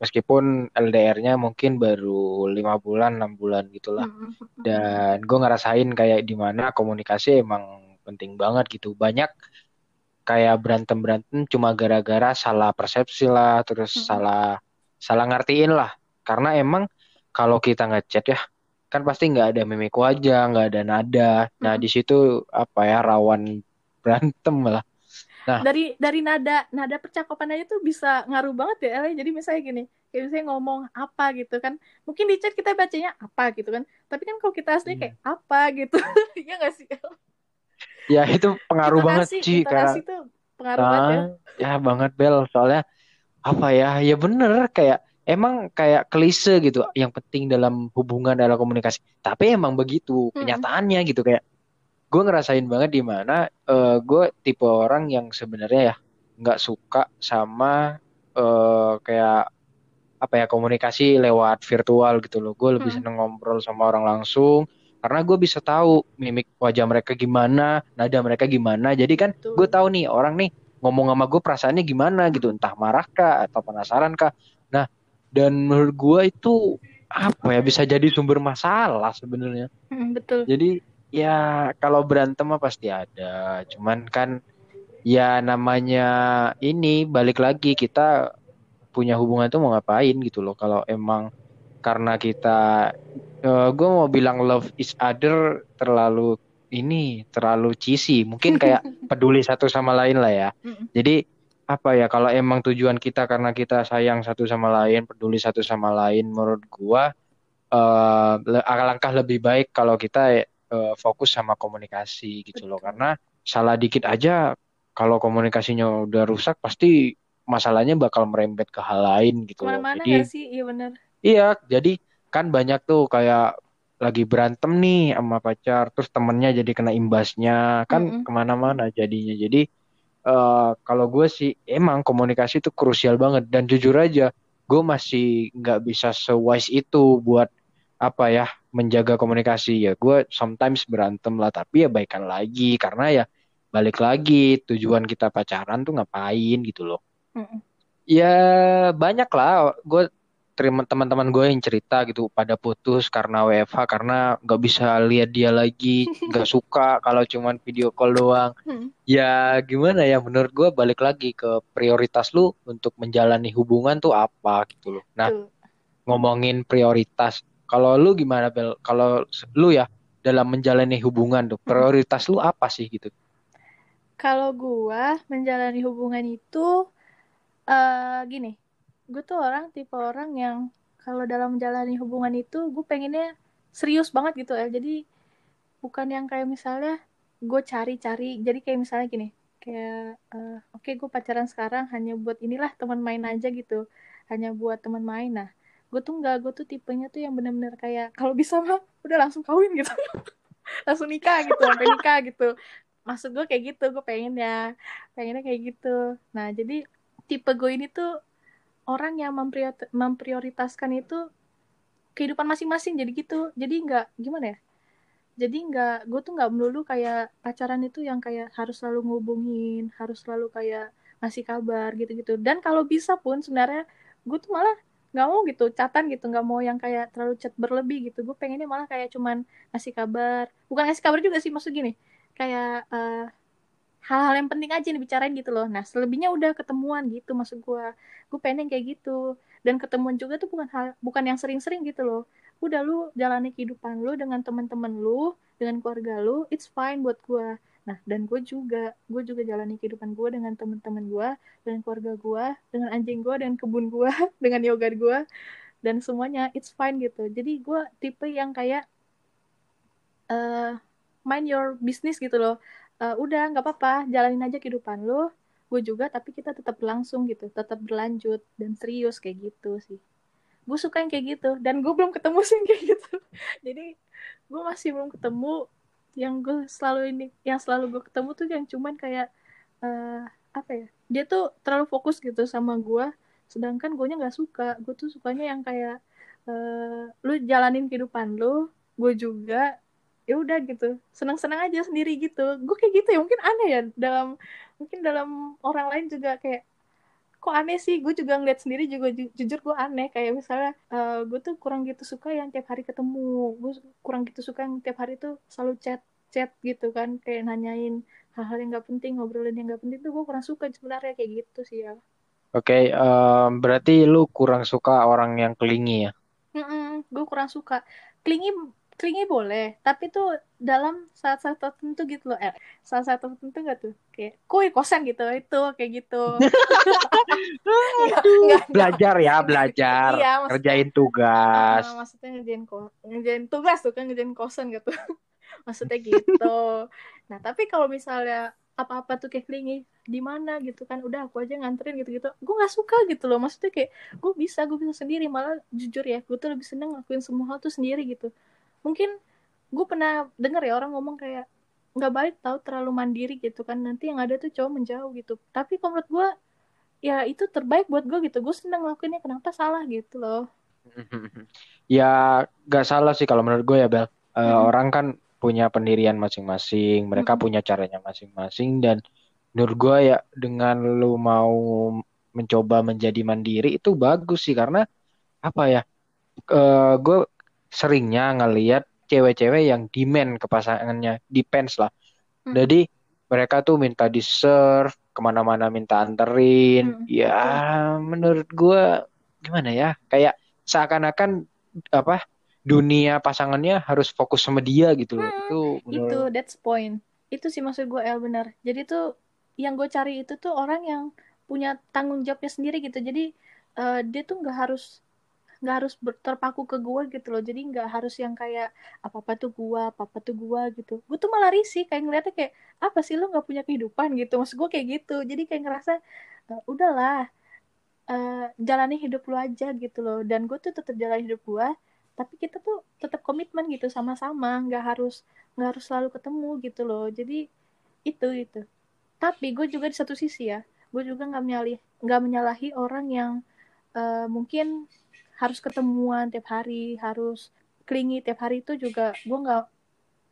meskipun LDR-nya mungkin baru lima bulan enam bulan gitulah mm. dan gue ngerasain kayak di mana komunikasi emang penting banget gitu banyak kayak berantem berantem cuma gara-gara salah persepsi lah terus mm. salah salah ngertiin lah. Karena emang kalau kita ngechat ya kan pasti nggak ada mimik wajah nggak ada nada. Nah hmm. di situ apa ya rawan *laughs* berantem lah. Nah. Dari dari nada nada percakapan aja tuh bisa ngaruh banget ya El jadi misalnya gini kayak misalnya ngomong apa gitu kan. Mungkin di chat kita bacanya apa gitu kan. Tapi kan kalau kita asli kayak hmm. apa gitu. *laughs* Ya nggak sih ya itu pengaruh kita banget sih karena itu pengaruh nah, banget ya. ya banget Bel soalnya apa ya ya bener kayak emang kayak klise gitu yang penting dalam hubungan dalam komunikasi tapi emang begitu kenyataannya gitu kayak gue ngerasain banget di mana uh, gue tipe orang yang sebenarnya ya nggak suka sama uh, kayak apa ya komunikasi lewat virtual gitu loh gue lebih hmm. seneng ngobrol sama orang langsung karena gue bisa tahu mimik wajah mereka gimana nada mereka gimana. Jadi kan gue tahu nih orang nih ngomong sama gue perasaannya gimana gitu. Entah marah kah atau penasaran kah. Nah dan menurut gue itu apa ya bisa jadi sumber masalah sebenarnya. Hmm, betul. Jadi ya kalau berantem mah pasti ada. Cuman kan ya namanya ini balik lagi kita punya hubungan tuh mau ngapain gitu loh. Kalau emang karena kita uh, eh, gue mau bilang love each other terlalu ini terlalu cheesy. Mungkin kayak *laughs* peduli satu sama lain lah ya. Jadi apa ya kalau emang tujuan kita karena kita sayang satu sama lain peduli satu sama lain menurut gua uh, alangkah lebih baik kalau kita uh, fokus sama komunikasi gitu loh. Karena salah dikit aja kalau komunikasinya udah rusak pasti masalahnya bakal merembet ke hal lain gitu loh. jadi sih? Iya benar iya jadi kan banyak tuh kayak lagi berantem nih sama pacar terus temennya jadi kena imbasnya. Kan mm -hmm. ke mana-mana jadinya. Jadi uh, kalau gue sih emang komunikasi itu krusial banget. Dan jujur aja gue masih nggak bisa sewise itu buat apa ya menjaga komunikasi. Ya gue sometimes berantem lah tapi ya baikan lagi. Karena ya balik lagi tujuan kita pacaran tuh ngapain gitu loh. Mm -mm. ya banyak lah. Gue teman-teman gue yang cerita gitu pada putus karena WFH karena nggak bisa lihat dia lagi *laughs* nggak suka kalau cuman video call doang. Hmm. ya gimana ya menurut gue balik lagi ke prioritas lu untuk menjalani hubungan tuh apa gitu loh. Nah ngomongin prioritas kalau lu gimana Bel? Kalau lu ya dalam menjalani hubungan tuh prioritas lu apa sih gitu? Kalau gue menjalani hubungan itu uh, gini gue tuh orang tipe orang yang kalau dalam menjalani hubungan itu gue pengennya serius banget gitu ya jadi bukan yang kayak misalnya gue cari-cari. Jadi kayak misalnya gini kayak uh, oke okay, gue pacaran sekarang hanya buat inilah teman main aja gitu. Hanya buat teman main. Nah gue tuh nggak gue tuh tipenya tuh yang bener-bener kayak kalau bisa mah udah langsung kawin gitu. *laughs* Langsung nikah gitu sampai nikah gitu. Maksud gue kayak gitu gue pengen ya pengennya kayak gitu. Nah jadi tipe gue ini tuh orang yang memprioritaskan itu kehidupan masing-masing jadi gitu. Jadi nggak gimana ya? Jadi nggak gue tuh nggak melulu kayak pacaran itu yang kayak harus selalu ngubungin harus selalu kayak ngasih kabar gitu-gitu. Dan kalau bisa pun sebenarnya gue tuh malah nggak mau gitu catatan gitu. Nggak mau yang kayak terlalu chat berlebih gitu. Gue pengennya malah kayak cuman ngasih kabar. Bukan ngasih kabar juga sih maksud gini. Kayak uh, hal-hal yang penting aja dibicarain gitu loh. Nah selebihnya udah ketemuan gitu maksud gue gue pengen kayak gitu. Dan ketemuan juga tuh bukan hal bukan yang sering-sering gitu loh. Udah lu jalani kehidupan lu dengan teman-teman lu dengan keluarga lu it's fine buat gue nah dan gue juga gue juga jalani kehidupan gue dengan teman-teman gue dengan keluarga gue dengan anjing gue dengan kebun gue *laughs* dengan yoga gue dan semuanya it's fine gitu. Jadi gue tipe yang kayak uh, mind your business gitu loh uh, udah nggak apa-apa jalanin aja kehidupan lo gue juga tapi kita tetap berlangsung gitu tetap berlanjut dan serius kayak gitu sih. Gue suka yang kayak gitu dan gue belum ketemu sih kayak gitu. *laughs* Jadi gue masih belum ketemu yang gue selalu ini yang selalu gue ketemu tuh yang cuman kayak uh, apa ya dia tuh terlalu fokus gitu sama gue sedangkan gue nya nggak suka. Gue tuh sukanya yang kayak uh, lu jalanin kehidupan lu gue juga ya udah gitu senang-senang aja sendiri gitu. Gue kayak gitu ya mungkin aneh ya dalam mungkin dalam orang lain juga kayak kok aneh sih? Gue juga ngeliat sendiri juga ju jujur gue aneh. Kayak misalnya uh, gue tuh kurang gitu suka yang tiap hari ketemu. Gue kurang gitu suka yang tiap hari tuh selalu chat chat gitu kan. Kayak nanyain hal-hal yang gak penting ngobrolin yang gak penting tuh gue kurang suka sebenarnya kayak gitu sih ya. Oke okay, um, berarti lu kurang suka orang yang kelingi ya? Mm -mm, gue kurang suka. Kelingi klingi boleh tapi tuh dalam saat-saat tertentu gitu loh eh saat-saat tertentu gak tuh? Kayak kue kosan gitu? Itu kayak gitu. *laughs* Belajar ya belajar. iya, ngerjain tugas. uh, maksudnya ngerjain ko ngerjain tugas tuh kan ngerjain kosan gitu. *laughs* Maksudnya gitu. Nah tapi kalau misalnya apa-apa tuh kayak klingi di mana gitu kan udah aku aja nganterin gitu-gitu gue nggak suka gitu loh. Maksudnya kayak gue bisa gue bisa sendiri. Malah jujur ya gue tuh lebih seneng ngelakuin semua hal tuh sendiri gitu mungkin gue pernah dengar ya orang ngomong kayak nggak baik tahu terlalu mandiri gitu kan. Nanti yang ada tuh cowok menjauh gitu. Tapi kalau menurut gue ya itu terbaik buat gue gitu. Gue seneng ngelakuinnya kenapa salah gitu loh. *laughs* Ya gak salah sih kalau menurut gue ya Bel. Uh, hmm. orang kan punya pendirian masing-masing mereka hmm. punya caranya masing-masing dan menurut gue ya dengan lu mau mencoba menjadi mandiri itu bagus sih karena apa ya uh, gue seringnya ngelihat cewek-cewek yang demand ke pasangannya depends lah. Hmm. jadi mereka tuh minta di serve ke mana-mana minta anterin. Hmm. ya menurut gue gimana ya? Kayak seakan-akan apa dunia pasangannya harus fokus sama dia gitu loh. Hmm, itu menurut... itu that's point. Itu sih maksud gue El benar. Jadi tuh yang gue cari itu tuh orang yang punya tanggung jawabnya sendiri gitu. Jadi uh, dia tuh nggak harus nggak harus terpaku ke gue gitu loh. Jadi nggak harus yang kayak apa apa tuh gue apa apa tuh gue gitu. Gue tuh malah risih kayak ngeliatnya kayak apa sih lo nggak punya kehidupan? gitu. Maksud gue kayak gitu. Jadi kayak ngerasa uh, udahlah uh, jalani hidup lo aja gitu loh. Dan gue tuh tetap jalan hidup gue tapi kita tuh tetap komitmen gitu sama-sama. Nggak harus nggak harus selalu ketemu gitu loh. Jadi itu itu. Tapi gue juga di satu sisi ya gue juga nggak menyalahi nggak menyalahi orang yang uh, mungkin harus ketemuan tiap hari harus klingi tiap hari itu juga gue nggak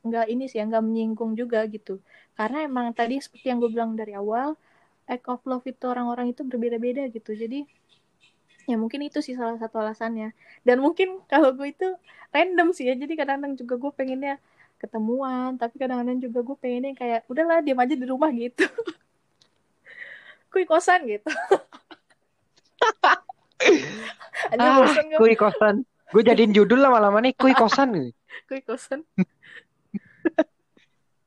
nggak ini sih nggak menyinggung juga gitu. Karena emang tadi seperti yang gue bilang dari awal act of love itu orang-orang itu berbeda-beda gitu. Jadi ya mungkin itu sih salah satu alasannya. Dan mungkin kalau gue itu random sih ya jadi kadang-kadang juga gue pengennya ketemuan tapi kadang-kadang juga gue pengennya kayak udahlah diam aja di rumah gitu. *laughs* Kui kosan gitu *laughs* ah, kui kosan. Gue jadiin judul lama-lama nih kui kosan. *laughs* kui kosan. *laughs*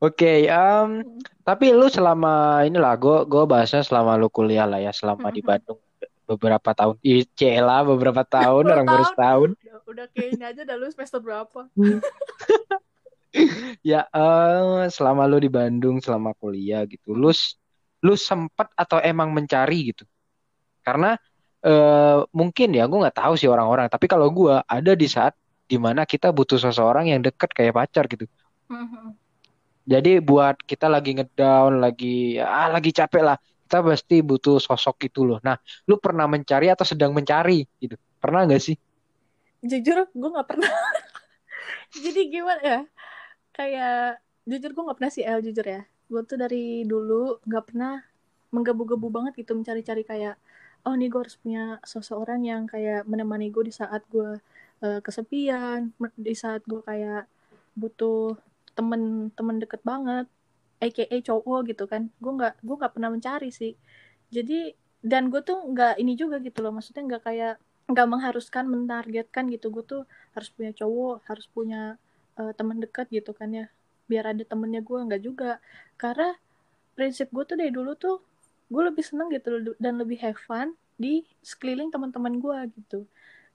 Oke, okay, um, tapi lu selama inilah gue gue bahasnya selama lu kuliah lah ya, selama di Bandung beberapa tahun. Lah *laughs* beberapa tahun orang baru setahun. Udah, udah kayak ini aja udah lu semester berapa? ya, uh, selama lu di Bandung selama kuliah gitu, lu lu sempat atau emang mencari gitu? Karena uh, mungkin ya gue nggak tahu sih orang-orang. Tapi kalau gue ada di saat di mana kita butuh seseorang yang deket kayak pacar gitu. Mm-hmm. jadi buat kita lagi ngedown lagi ah lagi capek lah kita pasti butuh sosok itu loh. Nah lu pernah mencari atau sedang mencari gitu? Pernah nggak sih? Jujur gue nggak pernah. *laughs* Jadi gimana ya? Kayak jujur gue nggak pernah sih El jujur ya. Gue tuh dari dulu nggak pernah menggebu-gebu banget gitu mencari-cari kayak oh nih gue harus punya seseorang yang kayak menemani gue di saat gue uh, kesepian di saat gue kayak butuh temen-temen deket banget aka cowok gitu kan. Gue nggak gue nggak pernah mencari sih. Jadi dan gue tuh nggak ini juga gitu loh. Maksudnya nggak kayak nggak mengharuskan mentargetkan gitu. Gue tuh harus punya cowok harus punya uh, teman dekat gitu kan ya. Biar ada temennya gue nggak juga. Karena prinsip gue tuh dari dulu tuh gue lebih seneng gitu dan lebih have fun di sekeliling teman-teman gue gitu.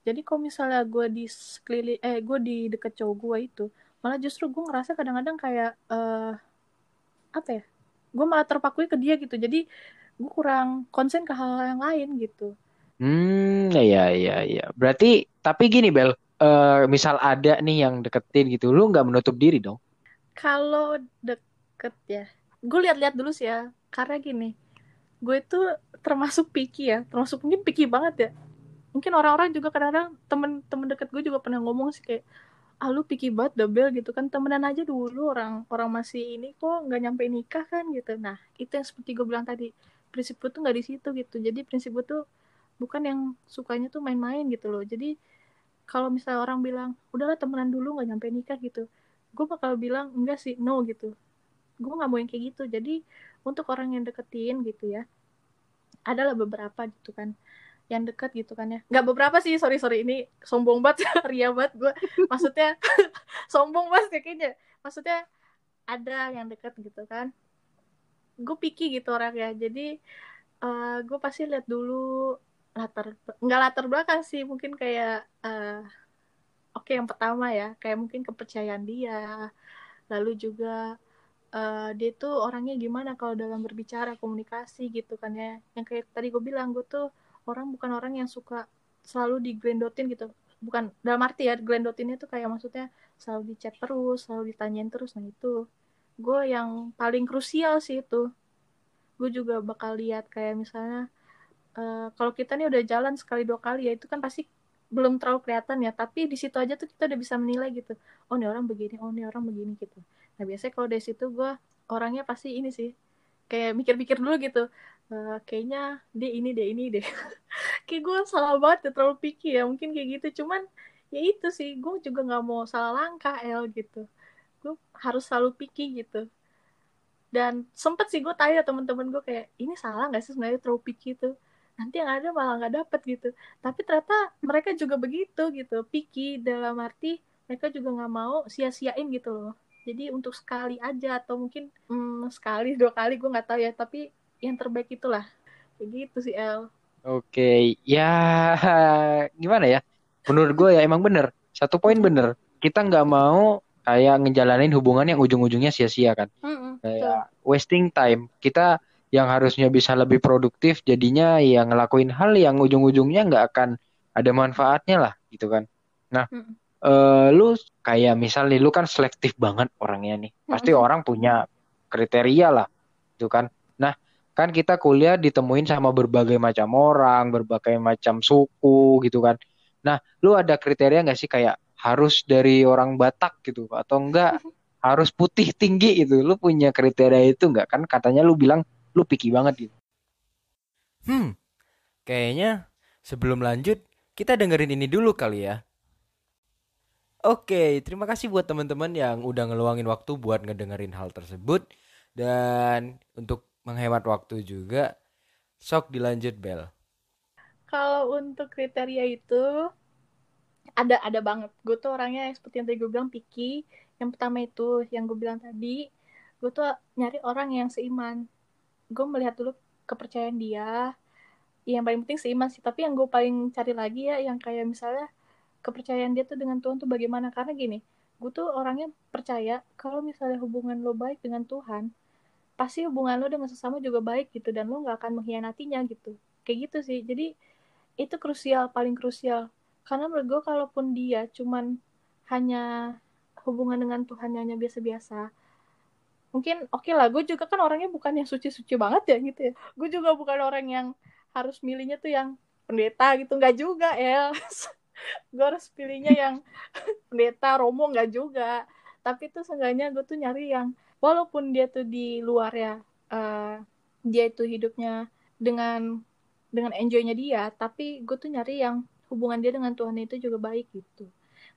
Jadi kalau misalnya gue di sekeliling eh gue di deket cowok gue itu malah justru gue ngerasa kadang-kadang kayak uh, apa ya gue malah terpakui ke dia gitu. Jadi gue kurang konsen ke hal, -hal yang lain gitu. Hmm ya ya ya berarti tapi gini Bel uh, misal ada nih yang deketin gitu lu nggak menutup diri dong? Kalau deket ya gue lihat-lihat dulu sih ya. Karena gini gue itu termasuk picky ya termasuk mungkin picky banget ya. Mungkin orang-orang juga kadang-kadang temen-temen deket gue juga pernah ngomong sih kayak ah lu picky banget double gitu kan. Temenan aja dulu orang orang masih ini kok nggak nyampe nikah kan gitu. Nah itu yang seperti gue bilang tadi prinsip gue tuh nggak di situ gitu. Jadi prinsip gue tuh bukan yang sukanya tuh main-main gitu loh. Jadi kalau misalnya orang bilang udahlah temenan dulu nggak nyampe nikah gitu gue bakal bilang enggak sih no gitu. Gue nggak mau yang kayak gitu. Jadi untuk orang yang deketin gitu ya. Adalah beberapa gitu kan yang dekat gitu kan ya. Nggak beberapa sih sorry sorry ini sombong banget *laughs* ria banget gue maksudnya *laughs* sombong banget ya kayaknya. Maksudnya ada yang dekat gitu kan. Gue picky gitu orang ya jadi uh, eh, gue pasti lihat dulu latar nggak latar belakang sih. Mungkin kayak uh, oke okay, yang pertama ya. Kayak mungkin kepercayaan dia. Lalu juga uh, dia tuh orangnya gimana kalau dalam berbicara komunikasi gitu kan ya. Yang kayak tadi gue bilang gue tuh orang bukan orang yang suka selalu diglendotin gitu. Bukan dalam arti ya glendotinnya tuh kayak maksudnya selalu dicat terus selalu ditanyain terus nah itu. Gue yang paling krusial sih itu. Gue juga bakal lihat kayak misalnya uh, kalau kita nih udah jalan sekali dua kali ya itu kan pasti belum terlalu kelihatan ya. Tapi di situ aja tuh kita udah bisa menilai gitu. Oh nih orang begini oh nih orang begini gitu nah biasanya kalau dari situ gue orangnya pasti ini sih kayak mikir-mikir dulu gitu uh, kayaknya dia ini deh ini deh *laughs* kayak gue salah banget ya terlalu picky ya mungkin kayak gitu. Cuman ya itu sih gue juga nggak mau salah langkah El gitu. Gue harus selalu picky gitu. Dan sempet sih gue tanya temen-temen gue kayak ini salah nggak sih sebenarnya terlalu picky tuh nanti yang ada malah nggak dapet gitu. Tapi ternyata mereka juga begitu gitu picky dalam arti mereka juga nggak mau sia-siain gitu loh jadi untuk sekali aja atau mungkin hmm, sekali *laughs* dua kali gue nggak tahu ya. Tapi yang terbaik itulah. Kayak gitu sih El. Oke ya *laughs* gimana ya? Menurut gue ya emang bener. Satu poin bener. Kita nggak mau kayak ngejalanin hubungan yang ujung-ujungnya sia-sia kan? Mm -mm, kayak wasting time. Kita yang harusnya bisa lebih produktif jadinya ya ngelakuin hal yang ujung-ujungnya nggak akan ada manfaatnya lah gitu kan? Nah mm -mm. Uh, lu kayak misalnya lu kan selektif banget orangnya nih pasti mm -mm. orang punya kriteria lah gitu kan kan kita kuliah ditemuin sama berbagai macam orang, berbagai macam suku gitu kan. Nah, lu ada kriteria nggak sih kayak harus dari orang Batak gitu atau enggak harus putih tinggi itu? Lu punya kriteria itu nggak kan? Katanya lu bilang lu picky banget gitu. Hmm, kayaknya sebelum lanjut kita dengerin ini dulu kali ya. Oke, terima kasih buat teman-teman yang udah ngeluangin waktu buat ngedengerin hal tersebut. Dan untuk menghemat waktu juga. Sok dilanjut Bel. Kalau untuk kriteria itu ada ada banget. Gue tuh orangnya seperti yang tadi gue bilang picky. Yang pertama itu yang gue bilang tadi, gue tuh nyari orang yang seiman. Gue melihat dulu kepercayaan dia. Yang paling penting seiman sih. Tapi yang gue paling cari lagi ya, yang kayak misalnya kepercayaan dia tuh dengan Tuhan tuh bagaimana. Karena gini, gue tuh orangnya percaya kalau misalnya hubungan lo baik dengan Tuhan, pasti hubungan lo dengan sesama juga baik gitu dan lo nggak akan mengkhianatinya gitu. Kayak gitu sih. Jadi itu krusial paling krusial. Karena menurut gue kalaupun dia cuman hanya hubungan dengan Tuhan hanya biasa-biasa mungkin oke okay lah gue juga kan orangnya bukan yang suci-suci banget ya gitu ya. Gue juga bukan orang yang harus milihnya tuh yang pendeta gitu. Nggak juga ya *laughs* gue harus pilihnya yang *laughs* pendeta romo nggak juga. Tapi tuh seenggaknya gue tuh nyari yang walaupun dia tuh di luar ya uh, dia itu hidupnya dengan dengan enjoynya dia tapi gue tuh nyari yang hubungan dia dengan Tuhan itu juga baik gitu.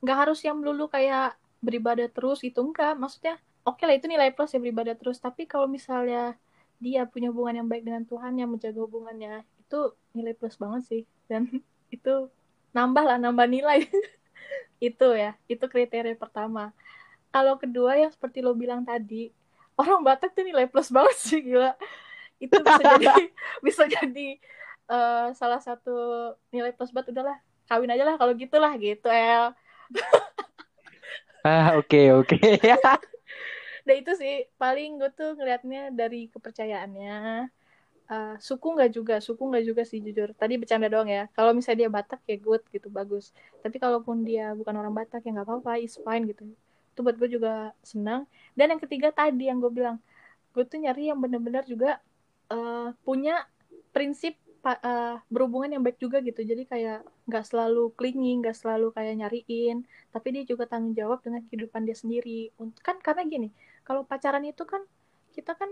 Nggak harus yang melulu kayak beribadah terus itu enggak maksudnya oke okay lah itu nilai plus ya beribadah terus. Tapi kalau misalnya dia punya hubungan yang baik dengan Tuhan yang menjaga hubungannya itu nilai plus banget sih. Dan *laughs* itu nambah lah nambah nilai. *laughs* Itu ya itu kriteria pertama. Kalau kedua yang seperti lo bilang tadi orang Batak tuh nilai plus banget sih gila. Itu bisa jadi *laughs* bisa jadi uh, salah satu nilai plus banget udahlah kawin aja lah kalau gitulah gitu El. Ah oke okay, oke. Okay. *laughs* nah itu sih paling gue tuh ngelihatnya dari kepercayaannya uh, suku nggak juga suku nggak juga sih jujur. Tadi bercanda doang ya. Kalau misalnya dia Batak ya good gitu bagus. Tapi kalaupun dia bukan orang Batak ya nggak apa-apa is fine gitu. Itu buat gue juga senang. Dan yang ketiga tadi yang gue bilang gue tuh nyari yang bener-bener juga uh, punya prinsip uh, berhubungan yang baik juga gitu. Jadi kayak nggak selalu clingy nggak selalu kayak nyariin. Tapi dia juga tanggung jawab dengan kehidupan dia sendiri. Kan karena gini kalau pacaran itu kan kita kan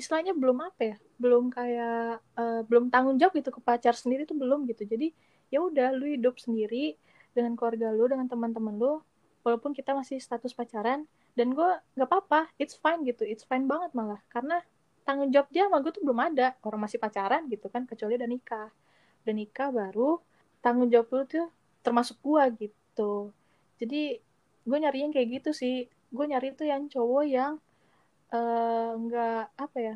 istilahnya belum apa ya belum kayak uh, belum tanggung jawab gitu ke pacar sendiri tuh belum gitu. Jadi ya udah lu hidup sendiri dengan keluarga lu dengan teman-teman lu walaupun kita masih status pacaran dan gue nggak apa-apa it's fine gitu it's fine banget malah. Karena tanggung jawab dia sama gue tuh belum ada. Orang masih pacaran gitu kan kecuali udah nikah. Udah nikah baru tanggung jawab lu tuh termasuk gue gitu. Jadi gue nyari yang kayak gitu sih. Gue nyari tuh yang cowok yang nggak uh, apa ya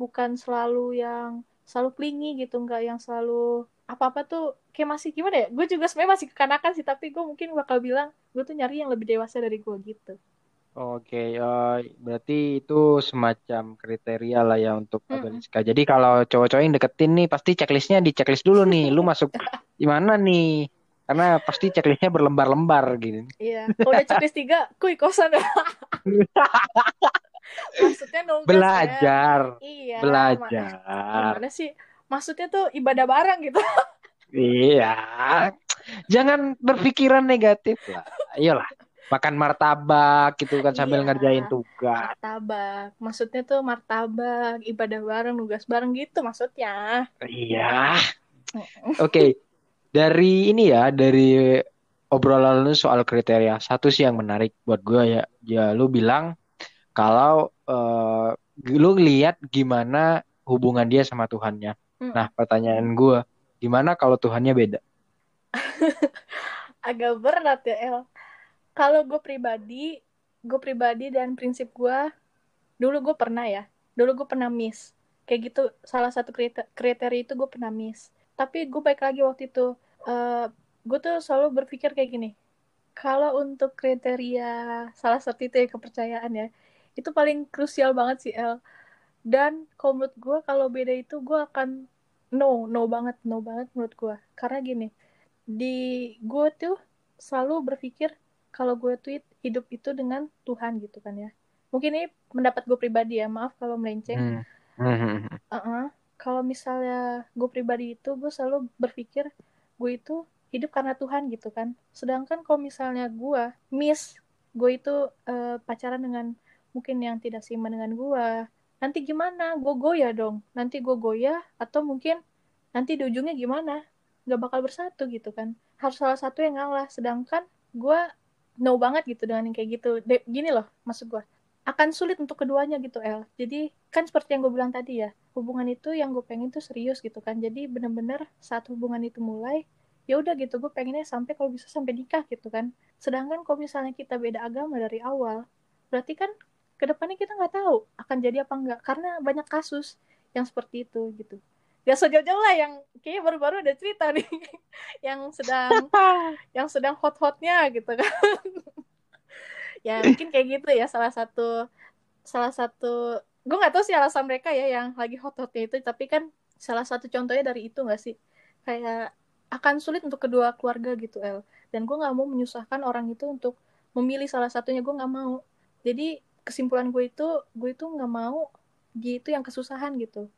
bukan selalu yang selalu klingi gitu nggak yang selalu apa-apa tuh kayak masih gimana ya gue juga sebenarnya masih kekanakan sih tapi gue mungkin bakal bilang gue tuh nyari yang lebih dewasa dari gue gitu Oke, uh, berarti itu semacam kriteria lah ya untuk. Mm. Jadi kalau cowok-cowok yang deketin nih pasti checklistnya di checklist dulu nih. Lu masuk *laughs* di mana nih? Karena pasti checklistnya berlembar-lembar gitu. Iya, udah checklist tiga, kuy kosan. *laughs* *laughs* Maksudnya nugas belajar. Ya. Iya. Belajar. Mana sih? Maksudnya tuh ibadah bareng gitu. *laughs* iya. Jangan berpikiran negatif lah. Ayolah makan martabak gitu kan sambil iya, ngerjain tugas. Martabak. Maksudnya tuh martabak, ibadah bareng, tugas bareng gitu maksudnya. Iya. Oke. Okay. Dari ini ya, dari obrolan lu soal kriteria, satu sih yang menarik buat gue ya. Ya lu bilang kalau uh, lu lihat gimana hubungan dia sama Tuhannya. Hmm. Nah, pertanyaan gue, gimana kalau Tuhannya beda? *laughs* Agak berat ya, El kalau gue pribadi gue pribadi dan prinsip gue dulu gue pernah ya dulu gue pernah miss kayak gitu salah satu kriteria itu gue pernah miss tapi gue baik lagi waktu itu uh, eh, gue tuh selalu berpikir kayak gini kalau untuk kriteria salah satu itu ya kepercayaan ya itu paling krusial banget sih El. Dan kalau menurut gue kalau beda itu gue akan no no banget no banget menurut gue karena gini di gue tuh selalu berpikir kalau gue tweet hidup itu dengan Tuhan gitu kan ya. Mungkin ini pendapat gue pribadi ya maaf kalau melenceng. Hmm. *laughs* uh -uh. kalau misalnya gue pribadi itu gue selalu berpikir gue itu hidup karena Tuhan gitu kan. Sedangkan kalau misalnya gue miss gue itu uh, pacaran dengan mungkin yang tidak seiman dengan gue nanti gimana? Gue goyah dong. Nanti gue goyah atau mungkin nanti di ujungnya gimana? Gak bakal bersatu gitu kan. Harus salah satu yang ngalah. Sedangkan gue no banget gitu dengan yang kayak gitu. De gini loh maksud gue akan sulit untuk keduanya gitu El. Jadi kan seperti yang gue bilang tadi ya hubungan itu yang gue pengen tuh serius gitu kan. Jadi bener-bener saat hubungan itu mulai ya udah gitu gue pengennya sampai kalau bisa sampai nikah gitu kan. Sedangkan kalau misalnya kita beda agama dari awal berarti kan ke depannya kita nggak tahu akan jadi apa enggak karena banyak kasus yang seperti itu gitu. Gak sejauh-jauh lah yang kayaknya baru-baru ada cerita nih *laughs* yang sedang *laughs* yang sedang hot-hotnya gitu kan. *laughs* Ya mungkin kayak gitu ya salah satu salah satu gue nggak tahu sih alasan mereka ya yang lagi hot-hotnya itu tapi kan salah satu contohnya dari itu nggak sih? Kayak akan sulit untuk kedua keluarga gitu El. Dan gue nggak mau menyusahkan orang itu untuk memilih salah satunya gue nggak mau. Jadi kesimpulan gue itu gue itu nggak mau gitu yang kesusahan gitu.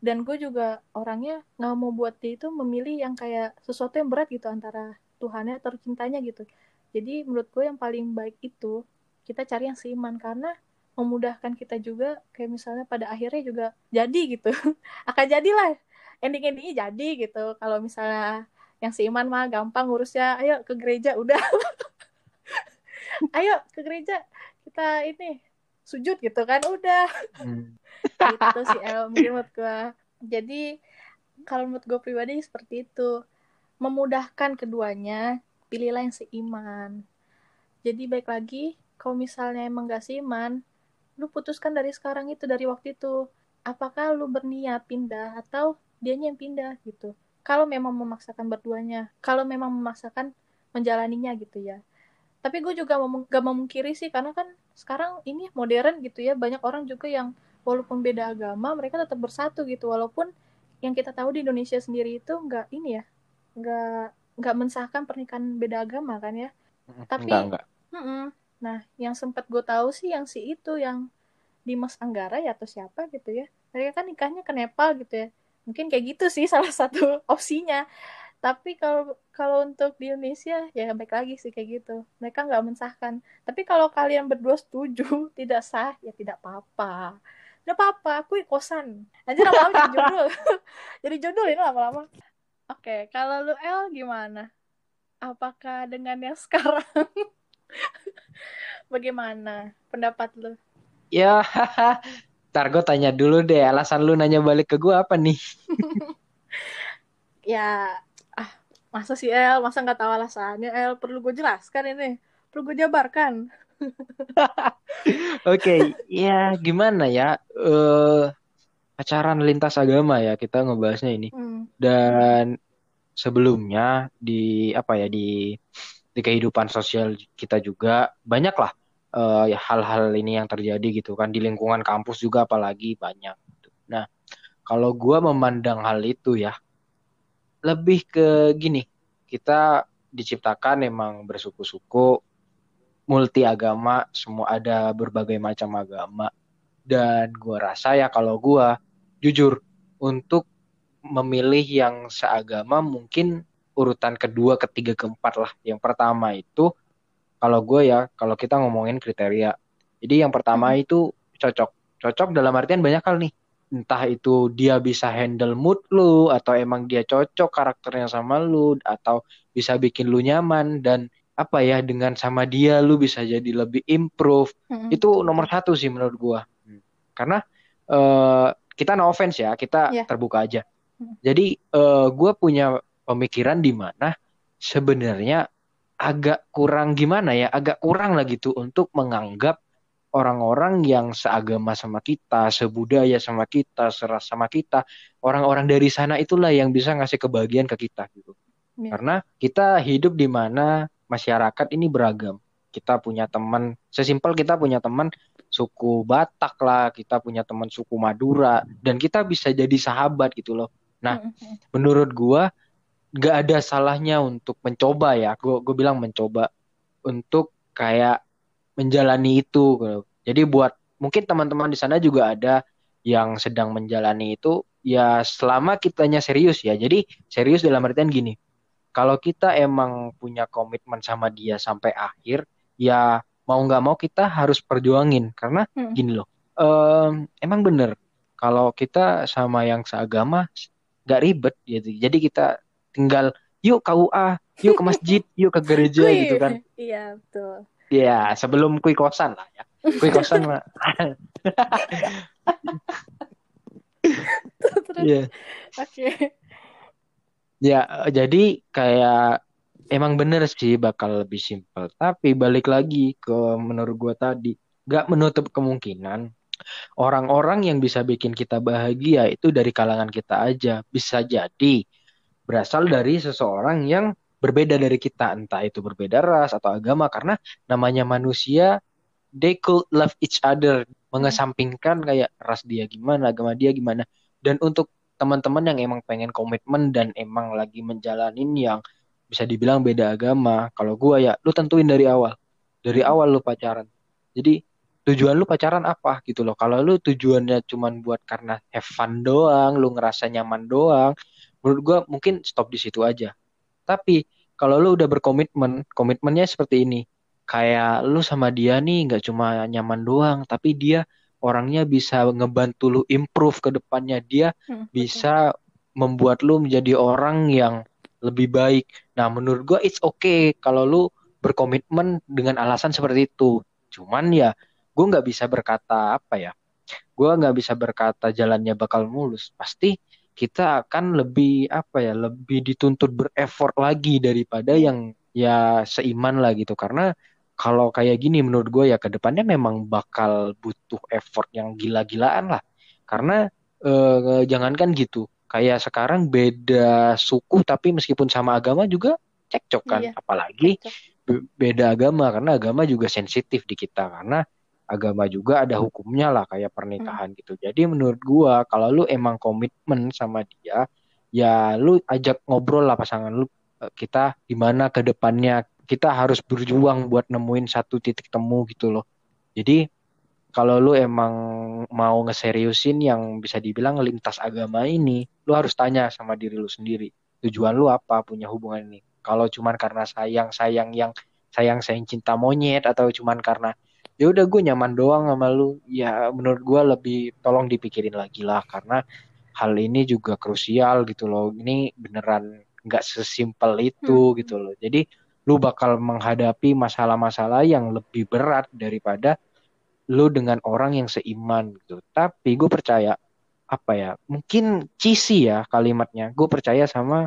Dan gue juga orangnya nggak mau buat dia itu memilih yang kayak sesuatu yang berat gitu antara Tuhannya atau cintanya gitu. Jadi menurut gue yang paling baik itu kita cari yang seiman karena memudahkan kita juga kayak misalnya pada akhirnya juga jadi gitu. *laughs* Akan jadilah. Ending endingnya jadi gitu. Kalau misalnya yang seiman mah gampang ngurusnya ayo ke gereja. Udah. *laughs* Ayo ke gereja kita ini sujud gitu kan udah. Hmm. *laughs* gitu sih El mungkin menurut gue jadi kalau menurut gue pribadi seperti itu. Memudahkan keduanya pilihlah yang seiman. Jadi baik lagi kalau misalnya emang gak seiman lu putuskan dari sekarang itu dari waktu itu. Apakah lu berniat pindah atau dianya yang pindah gitu. Kalau memang memaksakan berduanya kalau memang memaksakan menjalaninya gitu ya tapi gue juga mau gak memungkiri sih karena kan sekarang ini modern gitu ya banyak orang juga yang walaupun beda agama mereka tetap bersatu gitu. Walaupun yang kita tahu di Indonesia sendiri itu nggak ini ya nggak nggak mensahkan pernikahan beda agama kan ya. Tapi enggak enggak mm-mm. nah yang sempat gue tahu sih yang si itu yang Dimas Anggara ya atau siapa gitu ya. Mereka kan nikahnya ke Nepal gitu ya. Mungkin kayak gitu sih *laughs* salah satu opsinya tapi kalau kalau untuk di Indonesia ya baik lagi sih kayak gitu. Mereka nggak mensahkan. Tapi kalau kalian berdua setuju *laughs* tidak sah ya tidak apa-apa. Tidak apa-apa aku kosan. Aja lama-lama jadi jodoh. *laughs* Jadi jodoh ini lama-lama. Oke kalau lu El gimana? Apakah dengan yang *laughs* sekarang? Bagaimana pendapat lu? Ya ntar gue tanya dulu deh. Alasan lu nanya balik ke gue apa nih? Ya masa sih El masa nggak tahu alasannya El perlu gue jelaskan ini perlu gue jabarkan *laughs* Oke, okay, ya gimana ya? Uh, pacaran lintas agama ya kita ngebahasnya ini. Hmm. Dan sebelumnya di apa ya di di kehidupan sosial kita juga banyak lah uh, ya hal-hal ini yang terjadi gitu kan di lingkungan kampus juga apalagi banyak. Gitu. Nah, kalau gua memandang hal itu ya lebih ke gini, kita diciptakan emang bersuku-suku multi agama, semua ada berbagai macam agama. Dan gue rasa ya kalau gue jujur untuk memilih yang seagama mungkin urutan kedua, ketiga, keempat lah. Yang pertama itu kalau gue ya, kalau kita ngomongin kriteria. Jadi yang pertama hmm. itu cocok. Cocok dalam artian banyak hal nih. Entah itu dia bisa handle mood lu, atau emang dia cocok karakternya sama lu, atau bisa bikin lu nyaman, dan apa ya dengan sama dia lu bisa jadi lebih improve hmm. itu nomor satu sih menurut gua hmm. karena uh, kita no offense ya kita yeah. terbuka aja hmm. jadi uh, gua punya pemikiran di mana sebenarnya agak kurang gimana ya agak kurang lah gitu untuk menganggap orang-orang yang seagama sama kita, sebudaya sama kita, seras sama kita, orang-orang dari sana itulah yang bisa ngasih kebahagiaan ke kita gitu. Yeah. Karena kita hidup di mana masyarakat ini beragam. Kita punya teman, sesimpel kita punya teman suku Batak lah, kita punya teman suku Madura, dan kita bisa jadi sahabat gitu loh. Nah, mm-hmm. menurut gua gak ada salahnya untuk mencoba ya. Gue gue bilang mencoba untuk kayak menjalani itu. Gitu. Jadi buat mungkin teman-teman di sana juga ada yang sedang menjalani itu ya selama kitanya serius ya. Jadi serius dalam artian gini kalau kita emang punya komitmen sama dia sampai akhir ya mau nggak mau kita harus perjuangin karena hmm. gini loh um, emang bener kalau kita sama yang seagama nggak ribet gitu jadi kita tinggal yuk KUA yuk ke masjid yuk ke gereja gitu kan *laughs* iya betul Iya, sebelum kui kosan lah ya. Kui kosan mah. Iya. Oke. Ya, jadi kayak emang bener sih bakal lebih simpel. Tapi balik lagi ke menurut gua tadi, gak menutup kemungkinan orang-orang yang bisa bikin kita bahagia itu dari kalangan kita aja. Bisa jadi berasal dari seseorang yang berbeda dari kita, entah itu berbeda ras atau agama, karena namanya manusia, they could love each other, mengesampingkan kayak ras dia gimana, agama dia gimana. Dan untuk teman-teman yang emang pengen komitmen dan emang lagi menjalanin yang bisa dibilang beda agama. Kalau gua ya, lu tentuin dari awal. Dari awal lu pacaran. Jadi tujuan lu pacaran apa gitu loh. Kalau lu tujuannya cuma buat karena have fun doang, lu ngerasa nyaman doang, menurut gua mungkin stop di situ aja. Tapi kalau lu udah berkomitmen, komitmennya seperti ini. Kayak lu sama dia nih nggak cuma nyaman doang, tapi dia orangnya bisa ngebantu lu improve ke depannya dia hmm, bisa membuat lu menjadi orang yang lebih baik. Nah, menurut gua it's okay kalau lu berkomitmen dengan alasan seperti itu. Cuman ya, gua nggak bisa berkata apa ya. Gua nggak bisa berkata jalannya bakal mulus. Pasti kita akan lebih apa ya, lebih dituntut berefort lagi daripada yang ya seiman lah gitu. Karena kalau kayak gini menurut gue ya ke depannya memang bakal butuh effort yang gila-gilaan lah. Karena eh, jangankan gitu, kayak sekarang beda suku tapi meskipun sama agama juga cekcok kan. Iya. Apalagi beda agama karena agama juga sensitif di kita karena agama juga ada hukumnya lah kayak pernikahan gitu. Jadi menurut gua kalau lu emang komitmen sama dia, ya lu ajak ngobrol lah pasangan lu eh, kita gimana ke depannya kita harus berjuang buat nemuin satu titik temu gitu loh. Jadi kalau lu emang mau ngeseriusin yang bisa dibilang lintas agama ini, lu harus tanya sama diri lu sendiri. Tujuan lu apa punya hubungan ini? Kalau cuman karena sayang-sayang yang sayang-sayang cinta monyet atau cuman karena ya udah gue nyaman doang sama lu, ya menurut gue lebih tolong dipikirin lagi lah karena hal ini juga krusial gitu loh. Ini beneran nggak sesimpel itu Hmm. gitu loh. Jadi lu bakal menghadapi masalah-masalah yang lebih berat daripada lu dengan orang yang seiman gitu. Tapi gue percaya apa ya? Mungkin cheesy ya kalimatnya. Gue percaya sama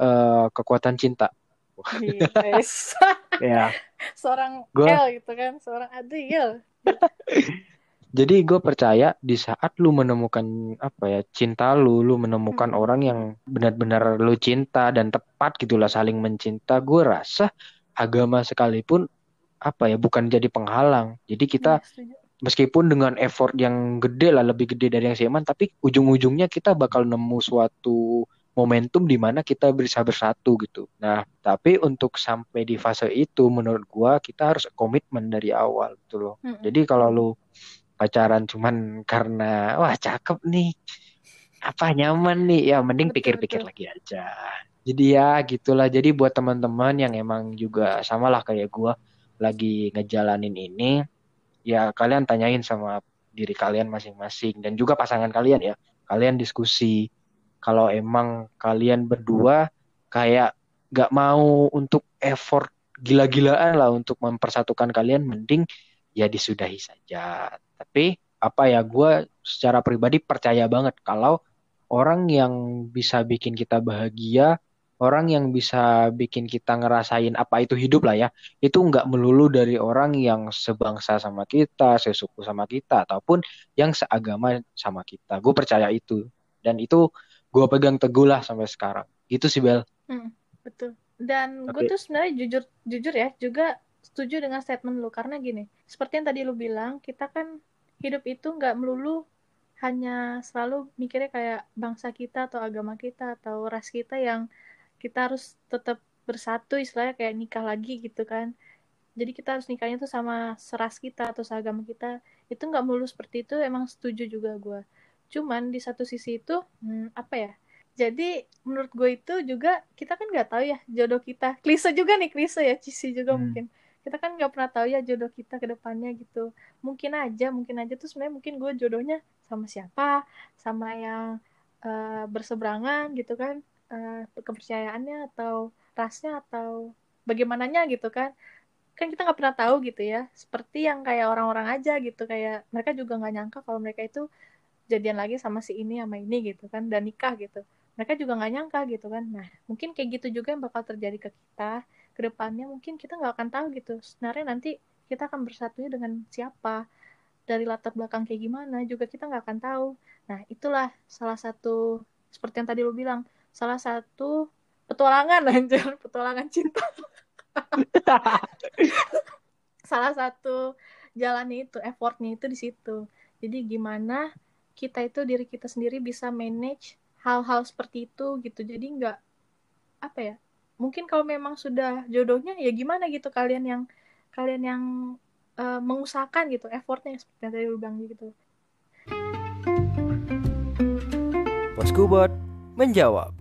eh, kekuatan cinta. Yes. *laughs* Ya. seorang Gua- L gitu kan, seorang Adil. *laughs* Jadi gue percaya di saat lu menemukan apa ya cinta lu, lu menemukan Hmm. orang yang benar-benar lu cinta dan tepat gitulah saling mencinta. Gue rasa agama sekalipun apa ya bukan jadi penghalang. Jadi kita setuju. meskipun dengan effort yang gede lah lebih gede dari yang seiman tapi ujung-ujungnya kita bakal nemu suatu momentum di mana kita bisa bersatu gitu. Nah, tapi untuk sampai di fase itu menurut gua kita harus komitmen dari awal gitu loh. Mm-mm. Jadi kalau lu pacaran cuman karena wah cakep nih apa nyaman nih ya mending pikir-pikir lagi aja. Jadi ya gitulah. Jadi buat teman-teman yang emang juga samalah kayak gua lagi ngejalanin ini ya kalian tanyain sama diri kalian masing-masing dan juga pasangan kalian ya. Kalian diskusi kalau emang kalian berdua kayak gak mau untuk effort gila-gilaan lah untuk mempersatukan kalian mending ya disudahi saja. Tapi apa ya gue secara pribadi percaya banget kalau orang yang bisa bikin kita bahagia, orang yang bisa bikin kita ngerasain apa itu hidup lah ya, itu nggak melulu dari orang yang sebangsa sama kita, sesuku sama kita, ataupun yang seagama sama kita. Gue percaya itu. Dan itu gue pegang teguh lah sampai sekarang. Gitu sih Bel. Hmm, betul. Dan gue tuh sebenarnya jujur jujur ya juga setuju dengan statement lu karena gini, seperti yang tadi lu bilang, kita kan hidup itu nggak melulu hanya selalu mikirnya kayak bangsa kita atau agama kita atau ras kita yang kita harus tetap bersatu istilahnya kayak nikah lagi gitu kan. Jadi kita harus nikahnya tuh sama seras kita atau seagama kita. Itu nggak melulu seperti itu, emang setuju juga gue. Cuman di satu sisi itu, hmm, apa ya? Jadi menurut gue itu juga kita kan nggak tahu ya jodoh kita. Klise juga nih klise ya, cici juga Hmm. mungkin. Kita kan nggak pernah tahu ya jodoh kita ke depannya gitu. Mungkin aja, mungkin aja tuh sebenarnya mungkin gue jodohnya sama siapa, sama yang eh, berseberangan gitu kan, eh, kepercayaannya atau rasnya atau bagaimananya gitu kan. Kan kita nggak pernah tahu gitu ya. Seperti yang kayak orang-orang aja gitu kayak mereka juga nggak nyangka kalau mereka itu jadian lagi sama si ini sama ini gitu kan dan nikah gitu. Mereka juga nggak nyangka gitu kan. Nah mungkin kayak gitu juga yang bakal terjadi ke kita. Ke depannya mungkin kita nggak akan tahu gitu sebenarnya nanti kita akan bersatunya dengan siapa dari latar belakang kayak gimana juga kita nggak akan tahu. Nah itulah salah satu seperti yang tadi lu bilang salah satu petualangan *laughs* anjir petualangan cinta. *laughs* Salah satu jalannya itu effortnya itu di situ. Jadi gimana kita itu diri kita sendiri bisa manage hal-hal seperti itu gitu jadi nggak apa ya mungkin kalau memang sudah jodohnya ya gimana gitu kalian yang kalian yang eh, mengusahakan gitu effortnya seperti yang tadi lu bilang gitu Bosku Bot menjawab.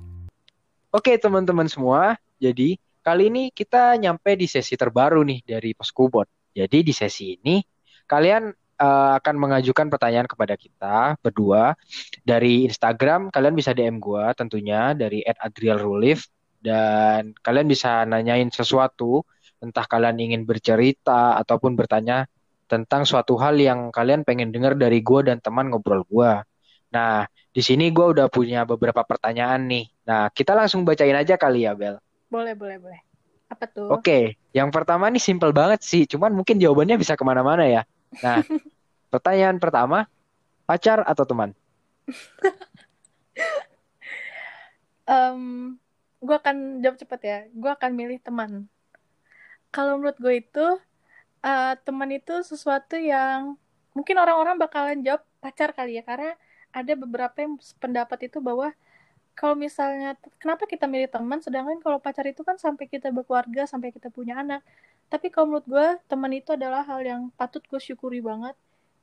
Oke teman-teman semua, jadi kali ini kita nyampe di sesi terbaru nih dari Poskubot. Jadi di sesi ini kalian eh, akan mengajukan pertanyaan kepada kita berdua dari Instagram. Kalian bisa DM gua tentunya dari @adrielrulif dan kalian bisa nanyain sesuatu, entah kalian ingin bercerita ataupun bertanya tentang suatu hal yang kalian pengen dengar dari gua dan teman ngobrol gua. Nah, di sini gua udah punya beberapa pertanyaan nih. Nah, kita langsung bacain aja kali ya, Bel. boleh boleh boleh Apa tuh? Oke, yang pertama nih simple banget sih, cuman mungkin jawabannya bisa ke mana-mana ya. Nah, pertanyaan pertama, pacar atau teman? Em, gue akan jawab cepet ya. Gue akan milih teman. Kalau menurut gue itu eh, teman itu sesuatu yang mungkin orang-orang bakalan jawab pacar kali ya karena ada beberapa yang pendapat itu bahwa kalau misalnya kenapa kita milih teman sedangkan kalau pacar itu kan sampai kita berkeluarga sampai kita punya anak tapi kalau menurut gue teman itu adalah hal yang patut gue syukuri banget.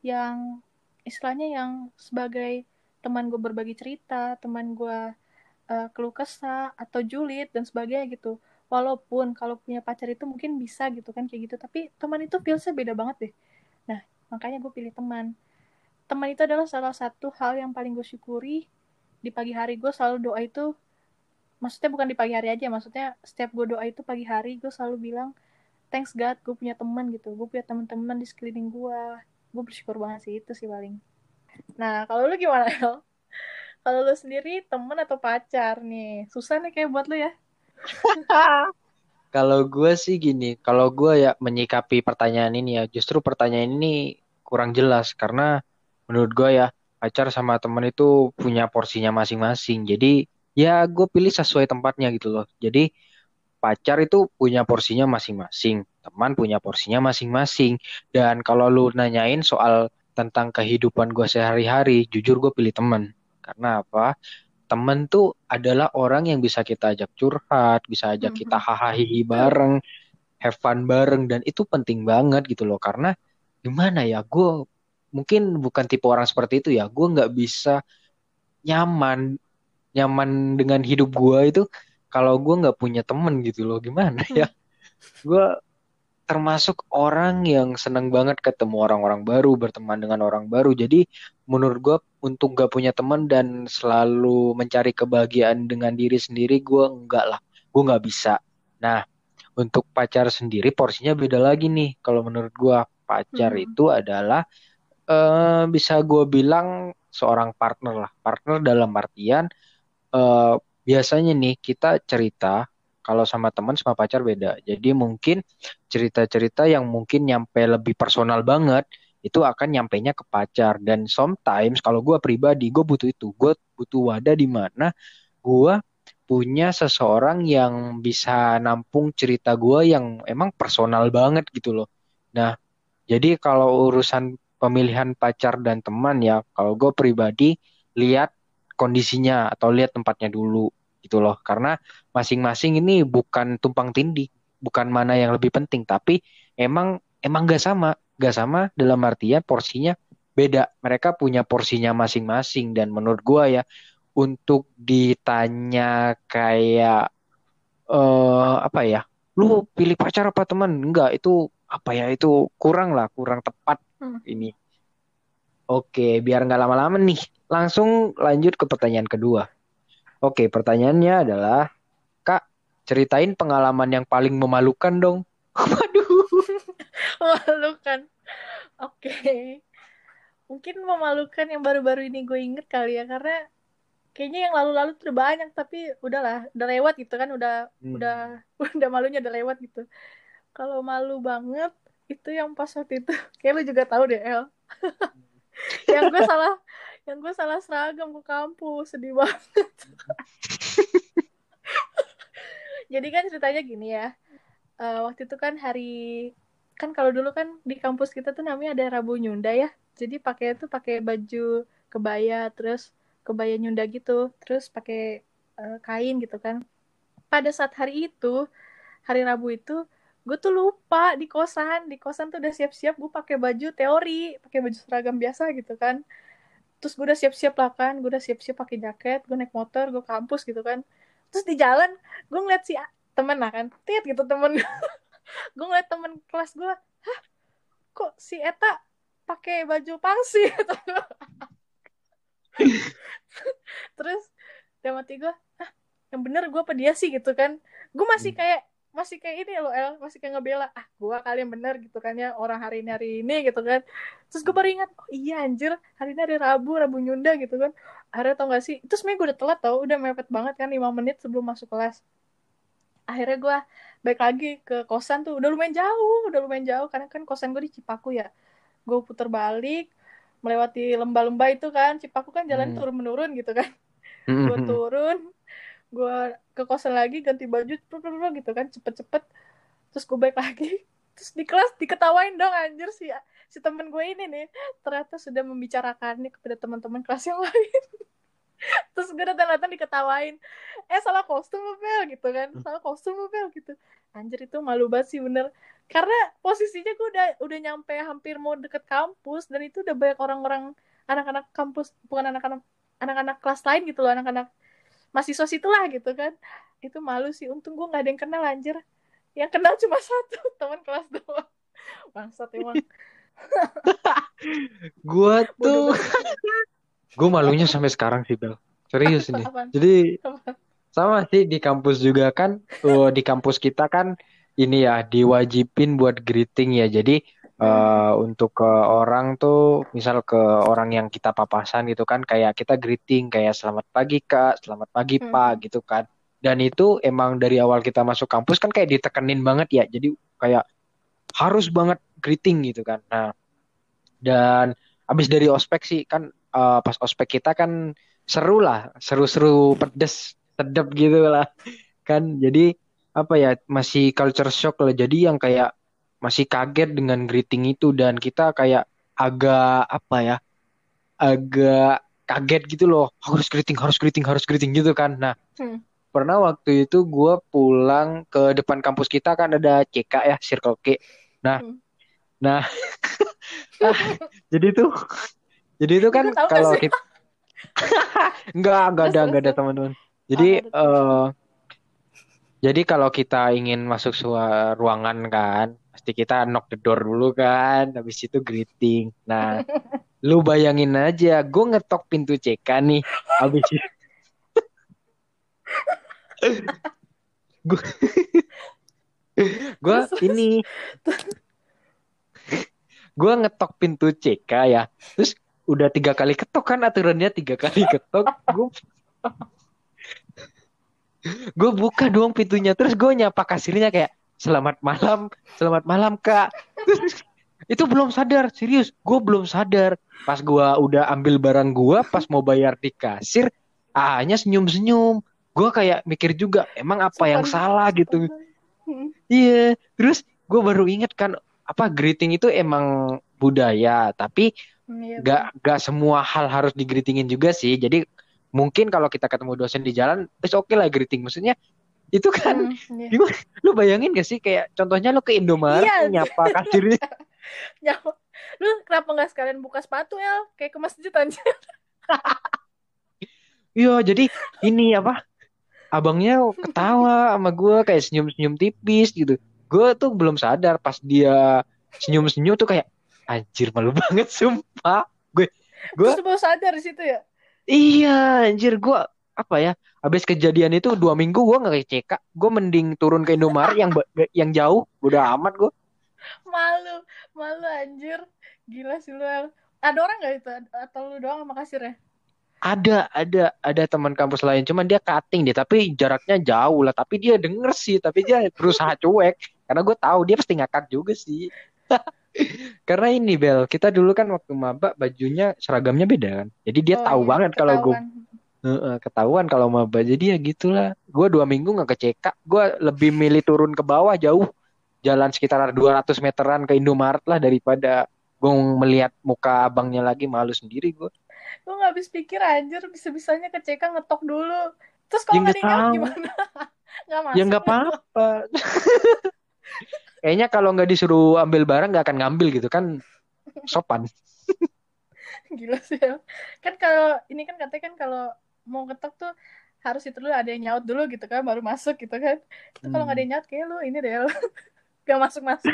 Yang istilahnya yang sebagai teman gue berbagi cerita teman gue uh, keluh kesah atau julid dan sebagainya gitu. Walaupun kalau punya pacar itu mungkin bisa gitu kan kayak gitu. Tapi teman itu feelsnya beda banget deh. Nah makanya gue pilih teman. Teman itu adalah salah satu hal yang paling gue syukuri di pagi hari gue selalu doa itu. Maksudnya bukan di pagi hari aja maksudnya setiap gue doa itu pagi hari gue selalu bilang thanks God gue punya teman gitu gue punya teman-teman di sekeliling gue gue bersyukur banget sih itu sih paling nah kalau lu gimana El? *laughs* kalau lu sendiri teman atau pacar nih susah nih kayak buat lu ya *laughs* Kalau gue sih gini, kalau gue ya menyikapi pertanyaan ini ya, justru pertanyaan ini kurang jelas karena menurut gue ya pacar sama temen itu punya porsinya masing-masing. Jadi ya gue pilih sesuai tempatnya gitu loh. Jadi pacar itu punya porsinya masing-masing, teman punya porsinya masing-masing. Dan kalau lu nanyain soal tentang kehidupan gue sehari-hari, jujur gue pilih teman. Karena apa? temen tuh adalah orang yang bisa kita ajak curhat, bisa ajak Mhm. kita hahaha bareng, have fun bareng dan itu penting banget gitu loh karena gimana ya gue mungkin bukan tipe orang seperti itu ya gue nggak bisa nyaman nyaman dengan hidup gue itu kalau gue nggak punya temen gitu loh gimana ya gue termasuk orang yang seneng banget ketemu orang-orang baru, berteman dengan orang baru. Jadi menurut gue untuk gak punya teman dan selalu mencari kebahagiaan dengan diri sendiri, gue enggak lah. Gue nggak bisa. Nah, untuk pacar sendiri porsinya beda lagi nih. Kalau menurut gue pacar Hmm. itu adalah eh, bisa gue bilang seorang partner lah. Partner dalam artian eh, biasanya nih kita cerita kalau sama teman sama pacar beda. Jadi mungkin cerita-cerita yang mungkin nyampe lebih personal banget itu akan nyampainya ke pacar. Dan sometimes kalau gue pribadi gue butuh itu. Gue butuh wadah di mana gue punya seseorang yang bisa nampung cerita gue yang emang personal banget gitu loh. Nah jadi kalau urusan pemilihan pacar dan teman ya kalau gue pribadi lihat kondisinya atau lihat tempatnya dulu gitu loh. Karena masing-masing ini bukan tumpang tindih bukan mana yang lebih penting tapi emang emang gak sama. Gak sama dalam artian porsinya beda. Mereka punya porsinya masing-masing dan menurut gua ya untuk ditanya kayak eh apa ya? Lu pilih pacar apa teman? Enggak itu apa ya? Itu kurang lah kurang tepat Hmm. ini oke biar nggak lama-lama nih langsung lanjut ke pertanyaan kedua Oke, pertanyaannya adalah, Kak, ceritain pengalaman yang paling memalukan dong. *laughs* Waduh. *laughs* memalukan oke mungkin memalukan yang baru-baru ini gue inget kali ya karena kayaknya yang lalu-lalu tuh udah banyak tapi udahlah udah lewat gitu kan udah Hmm. udah *laughs* udah malunya udah lewat gitu kalau malu banget itu yang pas waktu itu kayak lu juga tahu deh El yang gue salah yang gue salah seragam ke kampus sedih banget. *laughs* Jadi kan ceritanya gini ya Eh, waktu itu kan hari kan kalau dulu kan di kampus kita tuh namanya ada Rabu Nyunda ya. Jadi pakai tuh pakai baju kebaya terus kebaya Nyunda gitu terus pakai eh, kain gitu kan. Pada saat hari itu hari Rabu itu gue tuh lupa di kosan. Di kosan tuh udah siap-siap gue pakai baju teori pakai baju seragam biasa gitu kan. Terus gue udah siap-siap lah kan gue udah siap-siap pakai jaket gue naik motor gue kampus gitu kan. Terus di jalan gue ngeliat si temen lah kan. Tit gitu temen. *laughs* Gue ngeliat temen kelas gue hah? Kok si Eta pakai baju pangsi gitu. *laughs* terus dalam hati gue ah yang bener gue apa dia sih? gitu kan. Gue masih Hmm. kayak masih kayak ini loh El. Masih kayak ngebela ah gue kali yang bener gitu kan ya orang hari ini hari ini gitu kan. Terus gue baru ingat oh iya anjir hari ini hari Rabu Rabu Nyunda gitu kan. Akhirnya tau gak sih sebenarnya gue udah telat tau udah mepet banget kan 5 menit sebelum masuk kelas. Akhirnya gue balik lagi ke kosan tuh udah lumayan jauh udah lumayan jauh karena kan kosan gue di Cipaku ya. Gue putar balik melewati lembah-lembah itu kan Cipaku kan jalan Hmm. turun menurun gitu kan. Gue turun gue ke kosan lagi ganti baju gitu kan cepet-cepet. Terus gue balik lagi. *laughs* Terus di kelas diketawain dong anjir si si temen gue ini nih. Ternyata sudah membicarakannya kepada teman-teman kelas yang lain. *laughs* Terus gue datang-datang diketawain. Eh salah kostum Bel? gitu kan. Salah kostum Bel? gitu. Anjir itu malu banget sih bener. Karena posisinya gue udah udah nyampe hampir mau deket kampus dan itu udah banyak orang-orang anak-anak kampus bukan anak-anak anak-anak kelas lain gitu loh anak-anak mahasiswa situlah gitu kan. Itu malu sih. Untung gue nggak ada yang kenal anjir. Yang kenal cuma *laughs* satu teman kelas doang. Bangsat emang. *laughs* Gua bodoh tuh, *laughs* gue malunya sampai sekarang sih Bel. Serius ini. Jadi sama sih di kampus juga kan, oh, di kampus kita kan ini ya diwajibin buat greeting ya. Jadi eh, untuk ke orang tuh, misal ke orang yang kita papasan gitu kan, kayak kita greeting kayak selamat pagi Kak, selamat pagi Hmm. Pak gitu kan. Dan itu emang dari awal kita masuk kampus kan kayak ditekenin banget ya. Jadi kayak harus banget greeting gitu kan. Nah, dan abis dari ospek sih kan eh, pas ospek kita kan seru lah, seru-seru pedes, sedap gitu lah *laughs* kan. Jadi apa ya masih culture shock lah. Jadi yang kayak masih kaget dengan greeting itu dan kita kayak agak apa ya, agak kaget gitu loh. Harus greeting, harus greeting, harus greeting gitu kan. Nah, Hmm. pernah waktu itu gue pulang ke depan kampus kita kan ada CK ya, Circle K. Nah, Hmm. nah, *laughs* ah, jadi tuh, *laughs* jadi itu kan kalau kita *laughs* Enggak, enggak ada, enggak ada teman-teman. Jadi Oh, nggak eh jadi kalau kita ingin masuk sebuah ruangan kan, pasti kita knock the door dulu kan, habis itu greeting. Nah, lu bayangin aja, gue ngetok pintu CK nih, habis itu gue gue ini gue ngetok pintu CK ya, terus udah tiga kali ketok kan aturannya tiga kali ketok, gue gue buka doang pintunya terus gue nyapa kasirnya kayak selamat malam selamat malam kak. *laughs* Itu belum sadar serius. Gue belum sadar. Pas gue udah ambil barang gue pas mau bayar di kasir ahnya senyum senyum gue kayak mikir juga emang apa yang Sopan. salah gitu. Hmm. iya. Terus gue baru inget kan apa greeting itu emang budaya tapi Hmm, iya, gak gak semua hal harus digreetingin juga sih. Jadi mungkin kalau kita ketemu dosen di jalan it's oke lah greeting. Maksudnya itu kan Hmm, iya. gimana lu bayangin gak sih kayak contohnya lu ke Indomaret Iya. nyapa kasirnya *laughs* Ya, lu kenapa nggak sekalian buka sepatu El? Kayak ke masjid aja. *laughs* iya jadi ini apa abangnya ketawa sama gue kayak senyum-senyum tipis gitu gue tuh belum sadar pas dia senyum-senyum tuh kayak anjir malu banget sumpah gue gue baru sadar di situ ya? Iya, anjir gua apa ya? Habis kejadian itu dua minggu gua nggak ke CK, gua mending turun ke Indomaret yang yang jauh, udah amat gua. Malu, malu anjir. Gila sih lu. Ada orang nggak itu? Atau lu doang sama kasirnya? Ada, ada, ada teman kampus lain, cuman dia cutting deh, tapi jaraknya jauh lah. Tapi dia denger sih, tapi dia berusaha cuek, karena gue tahu dia pasti ngakak juga sih. *laughs* Karena ini Bel, kita dulu kan waktu maba bajunya seragamnya beda kan, jadi dia Oh, tahu iya, banget kalau gue ketahuan. ketahuan kalau maba. Jadi ya gitulah. Gue dua minggu nggak ke CK, gue lebih milih turun ke bawah jauh, jalan sekitar 200 meteran ke Indomaret lah daripada gue melihat muka abangnya lagi malu sendiri gue. Lu nggak habis pikir anjir bisa-bisanya ke CK ngetok dulu. Terus Ya kalau nggak nggak tahu. gimana? *laughs* Nggak masuk. Ya nggak apa-apa. Kayaknya kalau nggak disuruh ambil barang nggak akan ngambil gitu kan sopan. *laughs* Gila sih El. Kan kalau ini kan katanya kan kalau mau ngetok tuh harus itu dulu ada yang nyaut dulu gitu kan baru masuk gitu kan. Itu kalau nggak ada yang nyaut kayak lu ini deh El. *laughs* Gak masuk-masuk.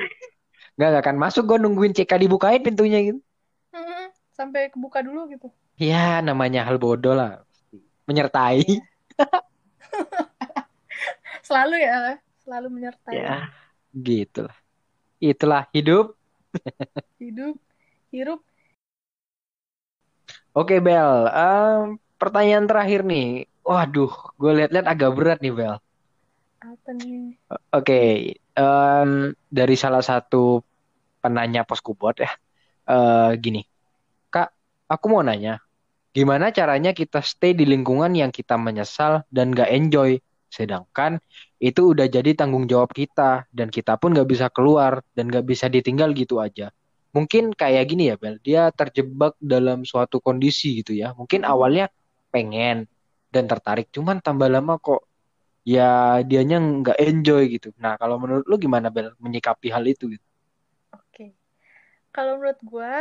Nggak nggak akan masuk gue nungguin CK dibukain pintunya gitu. Sampai kebuka dulu gitu. Ya namanya hal bodoh lah. Menyertai. *laughs* Selalu ya El. Selalu menyertai Ya gitulah. Itulah hidup. *laughs* hidup, hirup. Oke Bel, Em, pertanyaan terakhir nih. Waduh, gue lihat-lihat agak berat nih Bel. Apa nih? Oke, em, dari salah satu penanya Poskubot ya, eh, gini, Kak, aku mau nanya, gimana caranya kita stay di lingkungan yang kita menyesal dan gak enjoy, sedangkan itu udah jadi tanggung jawab kita dan kita pun gak bisa keluar dan gak bisa ditinggal gitu aja. Mungkin kayak gini ya, Bel, dia terjebak dalam suatu kondisi gitu ya. Mungkin awalnya pengen dan tertarik, cuman tambah lama kok ya dianya nggak enjoy gitu. Nah, kalau menurut lu gimana Bel menyikapi hal itu gitu? Oke. Kalau menurut gua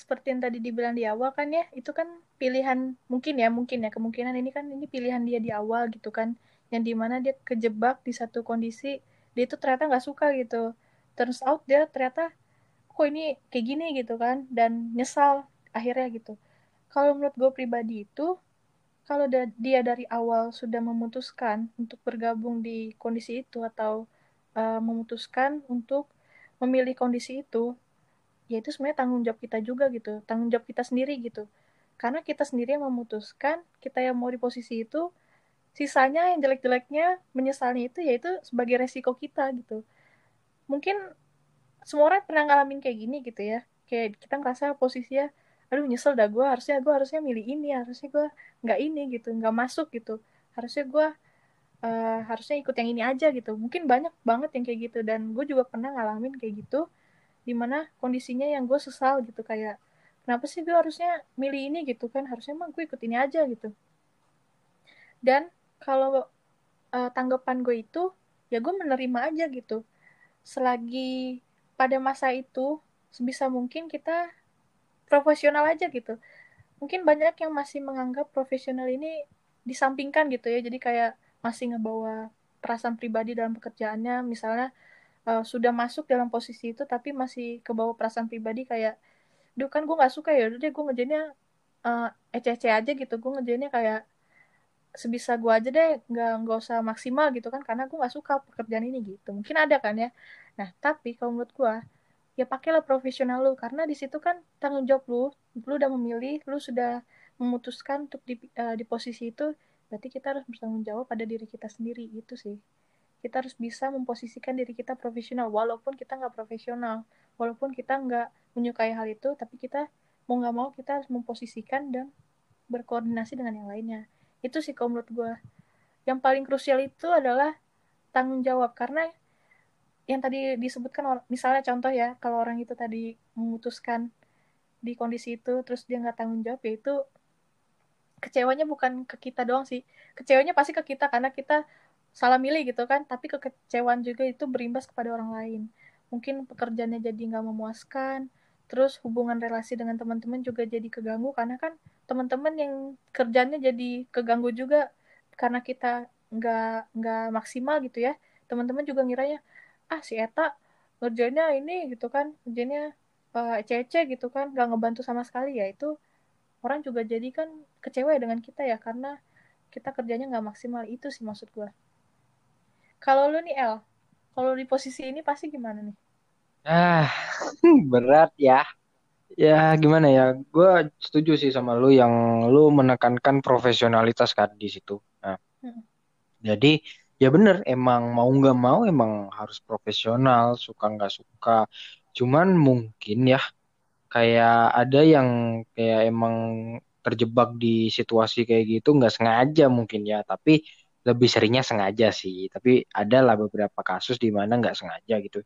seperti yang tadi dibilang di awal kan ya, itu kan pilihan mungkin ya, mungkin ya kemungkinan ini kan ini pilihan dia di awal gitu kan, yang di mana dia kejebak di satu kondisi dia itu ternyata nggak suka gitu. Turns out dia ternyata kok ini kayak gini gitu kan dan nyesal akhirnya gitu. Kalau menurut gue pribadi itu kalau dia dari awal sudah memutuskan untuk bergabung di kondisi itu atau uh, memutuskan untuk memilih kondisi itu ya itu sebenarnya tanggung jawab kita juga gitu tanggung jawab kita sendiri gitu. Karena kita sendiri yang memutuskan kita yang mau di posisi itu sisanya yang jelek-jeleknya menyesalnya itu yaitu sebagai resiko kita gitu. Mungkin semua orang pernah ngalamin kayak gini gitu ya kayak kita ngerasa posisinya aduh nyesel dah gue harusnya gue harusnya milih ini harusnya gue nggak ini gitu nggak masuk gitu. Harusnya gue uh, harusnya ikut yang ini aja gitu. Mungkin banyak banget yang kayak gitu. Dan gue juga pernah ngalamin kayak gitu di mana kondisinya yang gue sesal gitu. Kayak kenapa sih gue harusnya milih ini gitu kan? Harusnya emang gue ikut ini aja gitu. Dan kalau uh, tanggapan gue itu ya gue menerima aja gitu. Selagi pada masa itu sebisa mungkin kita profesional aja gitu. Mungkin banyak yang masih menganggap profesional ini disampingkan gitu ya. Jadi kayak masih ngebawa perasaan pribadi dalam pekerjaannya. Misalnya uh, sudah masuk dalam posisi itu tapi masih kebawa perasaan pribadi kayak duh kan gue nggak suka ya udah gue ngejainnya uh, ece-ece aja gitu. Gue ngejainnya kayak sebisa gue aja deh nggak nggak usah maksimal gitu kan karena gue nggak suka pekerjaan ini gitu. Mungkin ada kan ya. Nah tapi kalau menurut gue ya pakailah profesional lu. Karena di situ kan tanggung jawab lu. Lu udah memilih lu sudah memutuskan untuk di uh, di posisi itu berarti kita harus bertanggung jawab pada diri kita sendiri. Itu sih. Kita harus bisa memposisikan diri kita profesional walaupun kita nggak profesional. Walaupun kita nggak menyukai hal itu tapi kita mau nggak mau kita harus memposisikan dan berkoordinasi dengan yang lainnya. Itu sih kalau menurut gue yang paling krusial itu adalah tanggung jawab. Karena yang tadi disebutkan misalnya contoh ya kalau orang itu tadi memutuskan di kondisi itu terus dia nggak tanggung jawab ya itu kecewanya bukan ke kita doang sih. Kecewanya pasti ke kita karena kita salah milih gitu kan tapi kekecewaan juga itu berimbas kepada orang lain. Mungkin pekerjaannya jadi nggak memuaskan terus hubungan relasi dengan teman-teman juga jadi keganggu karena kan teman-teman yang kerjanya jadi keganggu juga karena kita nggak nggak maksimal gitu ya. Teman-teman juga ngiranya ah si Eta ngerjainnya ini gitu kan ngerjainnya uh, ece gitu kan nggak ngebantu sama sekali ya itu orang juga jadi kan kecewa dengan kita ya karena kita kerjanya nggak maksimal itu sih maksud gue kalau lu nih El, kalau di posisi ini pasti gimana nih? Ah, *laughs* berat ya. Ya gimana ya, gue setuju sih sama lu yang lu menekankan profesionalitas kan di situ. Nah, hmm. jadi ya bener emang mau nggak mau emang harus profesional, suka nggak suka. Cuman mungkin ya kayak ada yang kayak emang terjebak di situasi kayak gitu nggak sengaja mungkin ya, tapi lebih seringnya sengaja sih. Tapi ada lah beberapa kasus di mana nggak sengaja gitu.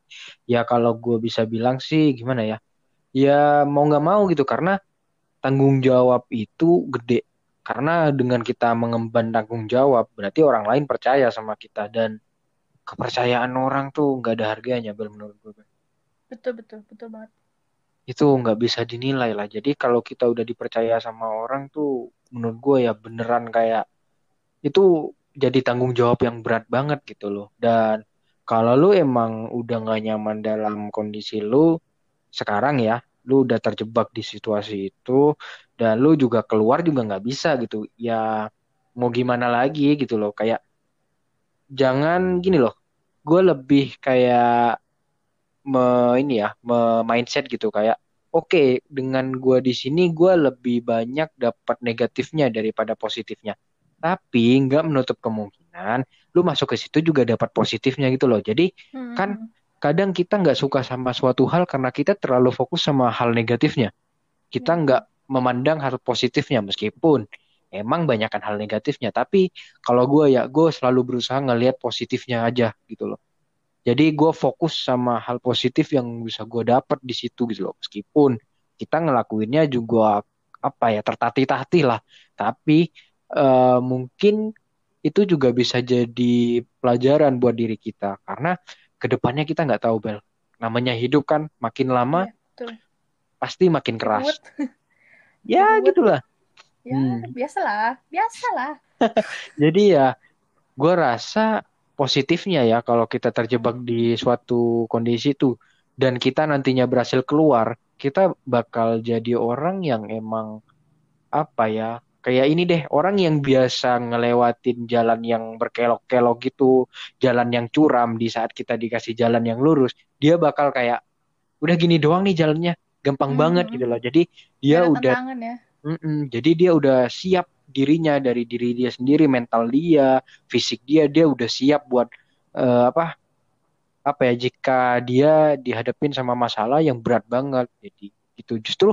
Ya kalau gue bisa bilang sih gimana ya? Ya mau nggak mau gitu karena tanggung jawab itu gede karena dengan kita mengemban tanggung jawab berarti orang lain percaya sama kita. Dan kepercayaan orang tuh nggak ada harganya bel menurut gue betul betul betul banget. Itu nggak bisa dinilai lah. Jadi kalau kita udah dipercaya sama orang tuh menurut gue ya beneran kayak itu jadi tanggung jawab yang berat banget gitu loh. Dan kalau lu emang udah gak nyaman dalam kondisi lu sekarang ya, lu udah terjebak di situasi itu dan lu juga keluar juga nggak bisa gitu. Ya mau gimana lagi gitu loh. Kayak jangan gini loh. Gue lebih kayak me, ini ya, me mindset gitu kayak oke okay, dengan gue di sini gue lebih banyak dapat negatifnya daripada positifnya tapi nggak menutup kemungkinan lu masuk ke situ juga dapat positifnya gitu loh. Jadi Hmm, kan. Kadang kita nggak suka sama suatu hal karena kita terlalu fokus sama hal negatifnya. Kita Ya. nggak memandang hal positifnya meskipun emang banyakkan hal negatifnya. Tapi kalau gue ya gue selalu berusaha ngelihat positifnya aja gitu loh. Jadi gue fokus sama hal positif yang bisa gue dapat di situ gitu loh. Meskipun kita ngelakuinnya juga apa ya tertatih-tatih lah. Tapi eh, mungkin itu juga bisa jadi pelajaran buat diri kita karena ke depannya kita nggak tahu Bel. Namanya hidup kan makin lama betul. pasti makin keras. Ruwet. *laughs* Ya Ruwet. gitulah. Ya, Hmm. biasalah, biasalah. *laughs* Jadi ya gue rasa positifnya ya kalau kita terjebak di suatu kondisi itu dan kita nantinya berhasil keluar, kita bakal jadi orang yang emang apa ya kayak ini deh orang yang biasa ngelewatin jalan yang berkelok-kelok gitu, jalan yang curam di saat kita dikasih jalan yang lurus, dia bakal kayak udah gini doang nih jalannya, gampang Hmm, banget gitu loh. Jadi dia ada udah ya. Mm-mm. Jadi dia udah siap dirinya dari diri dia sendiri, mental dia, fisik dia, dia udah siap buat eh, apa apa ya jika dia dihadapin sama masalah yang berat banget. Jadi itu justru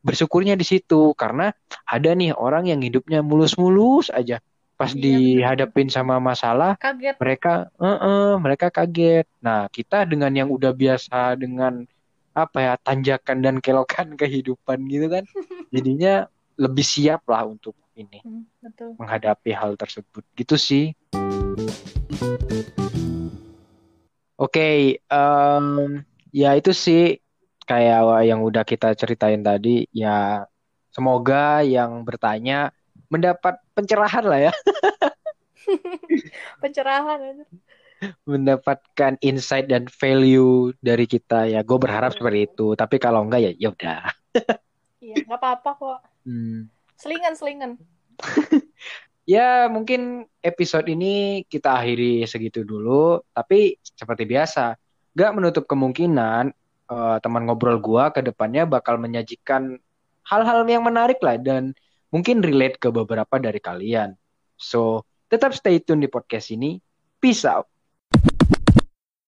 bersyukurnya di situ karena ada nih orang yang hidupnya mulus-mulus aja. Pas Iya, dihadapin sama masalah Kaget. mereka eh-eh, mereka kaget. Nah, kita dengan yang udah biasa dengan apa ya tanjakan dan kelokan *laughs* kehidupan gitu kan, *laughs* jadinya lebih siap lah untuk ini Hmm, betul. menghadapi hal tersebut. Gitu sih. Oke, em, ya itu sih kayak yang udah kita ceritain tadi. Ya, semoga yang bertanya mendapat pencerahan lah ya. *laughs* Pencerahan mendapatkan insight dan value dari kita ya gue berharap seperti itu tapi kalau enggak ya ya udah *laughs* Iya, nggak apa-apa kok. Hmm. Selingan, selingan. *laughs* ya mungkin episode ini kita akhiri segitu dulu tapi seperti biasa nggak menutup kemungkinan eh, teman ngobrol gua ke depannya bakal menyajikan hal-hal yang menarik lah dan mungkin relate ke beberapa dari kalian. So tetap stay tune di podcast ini. Peace out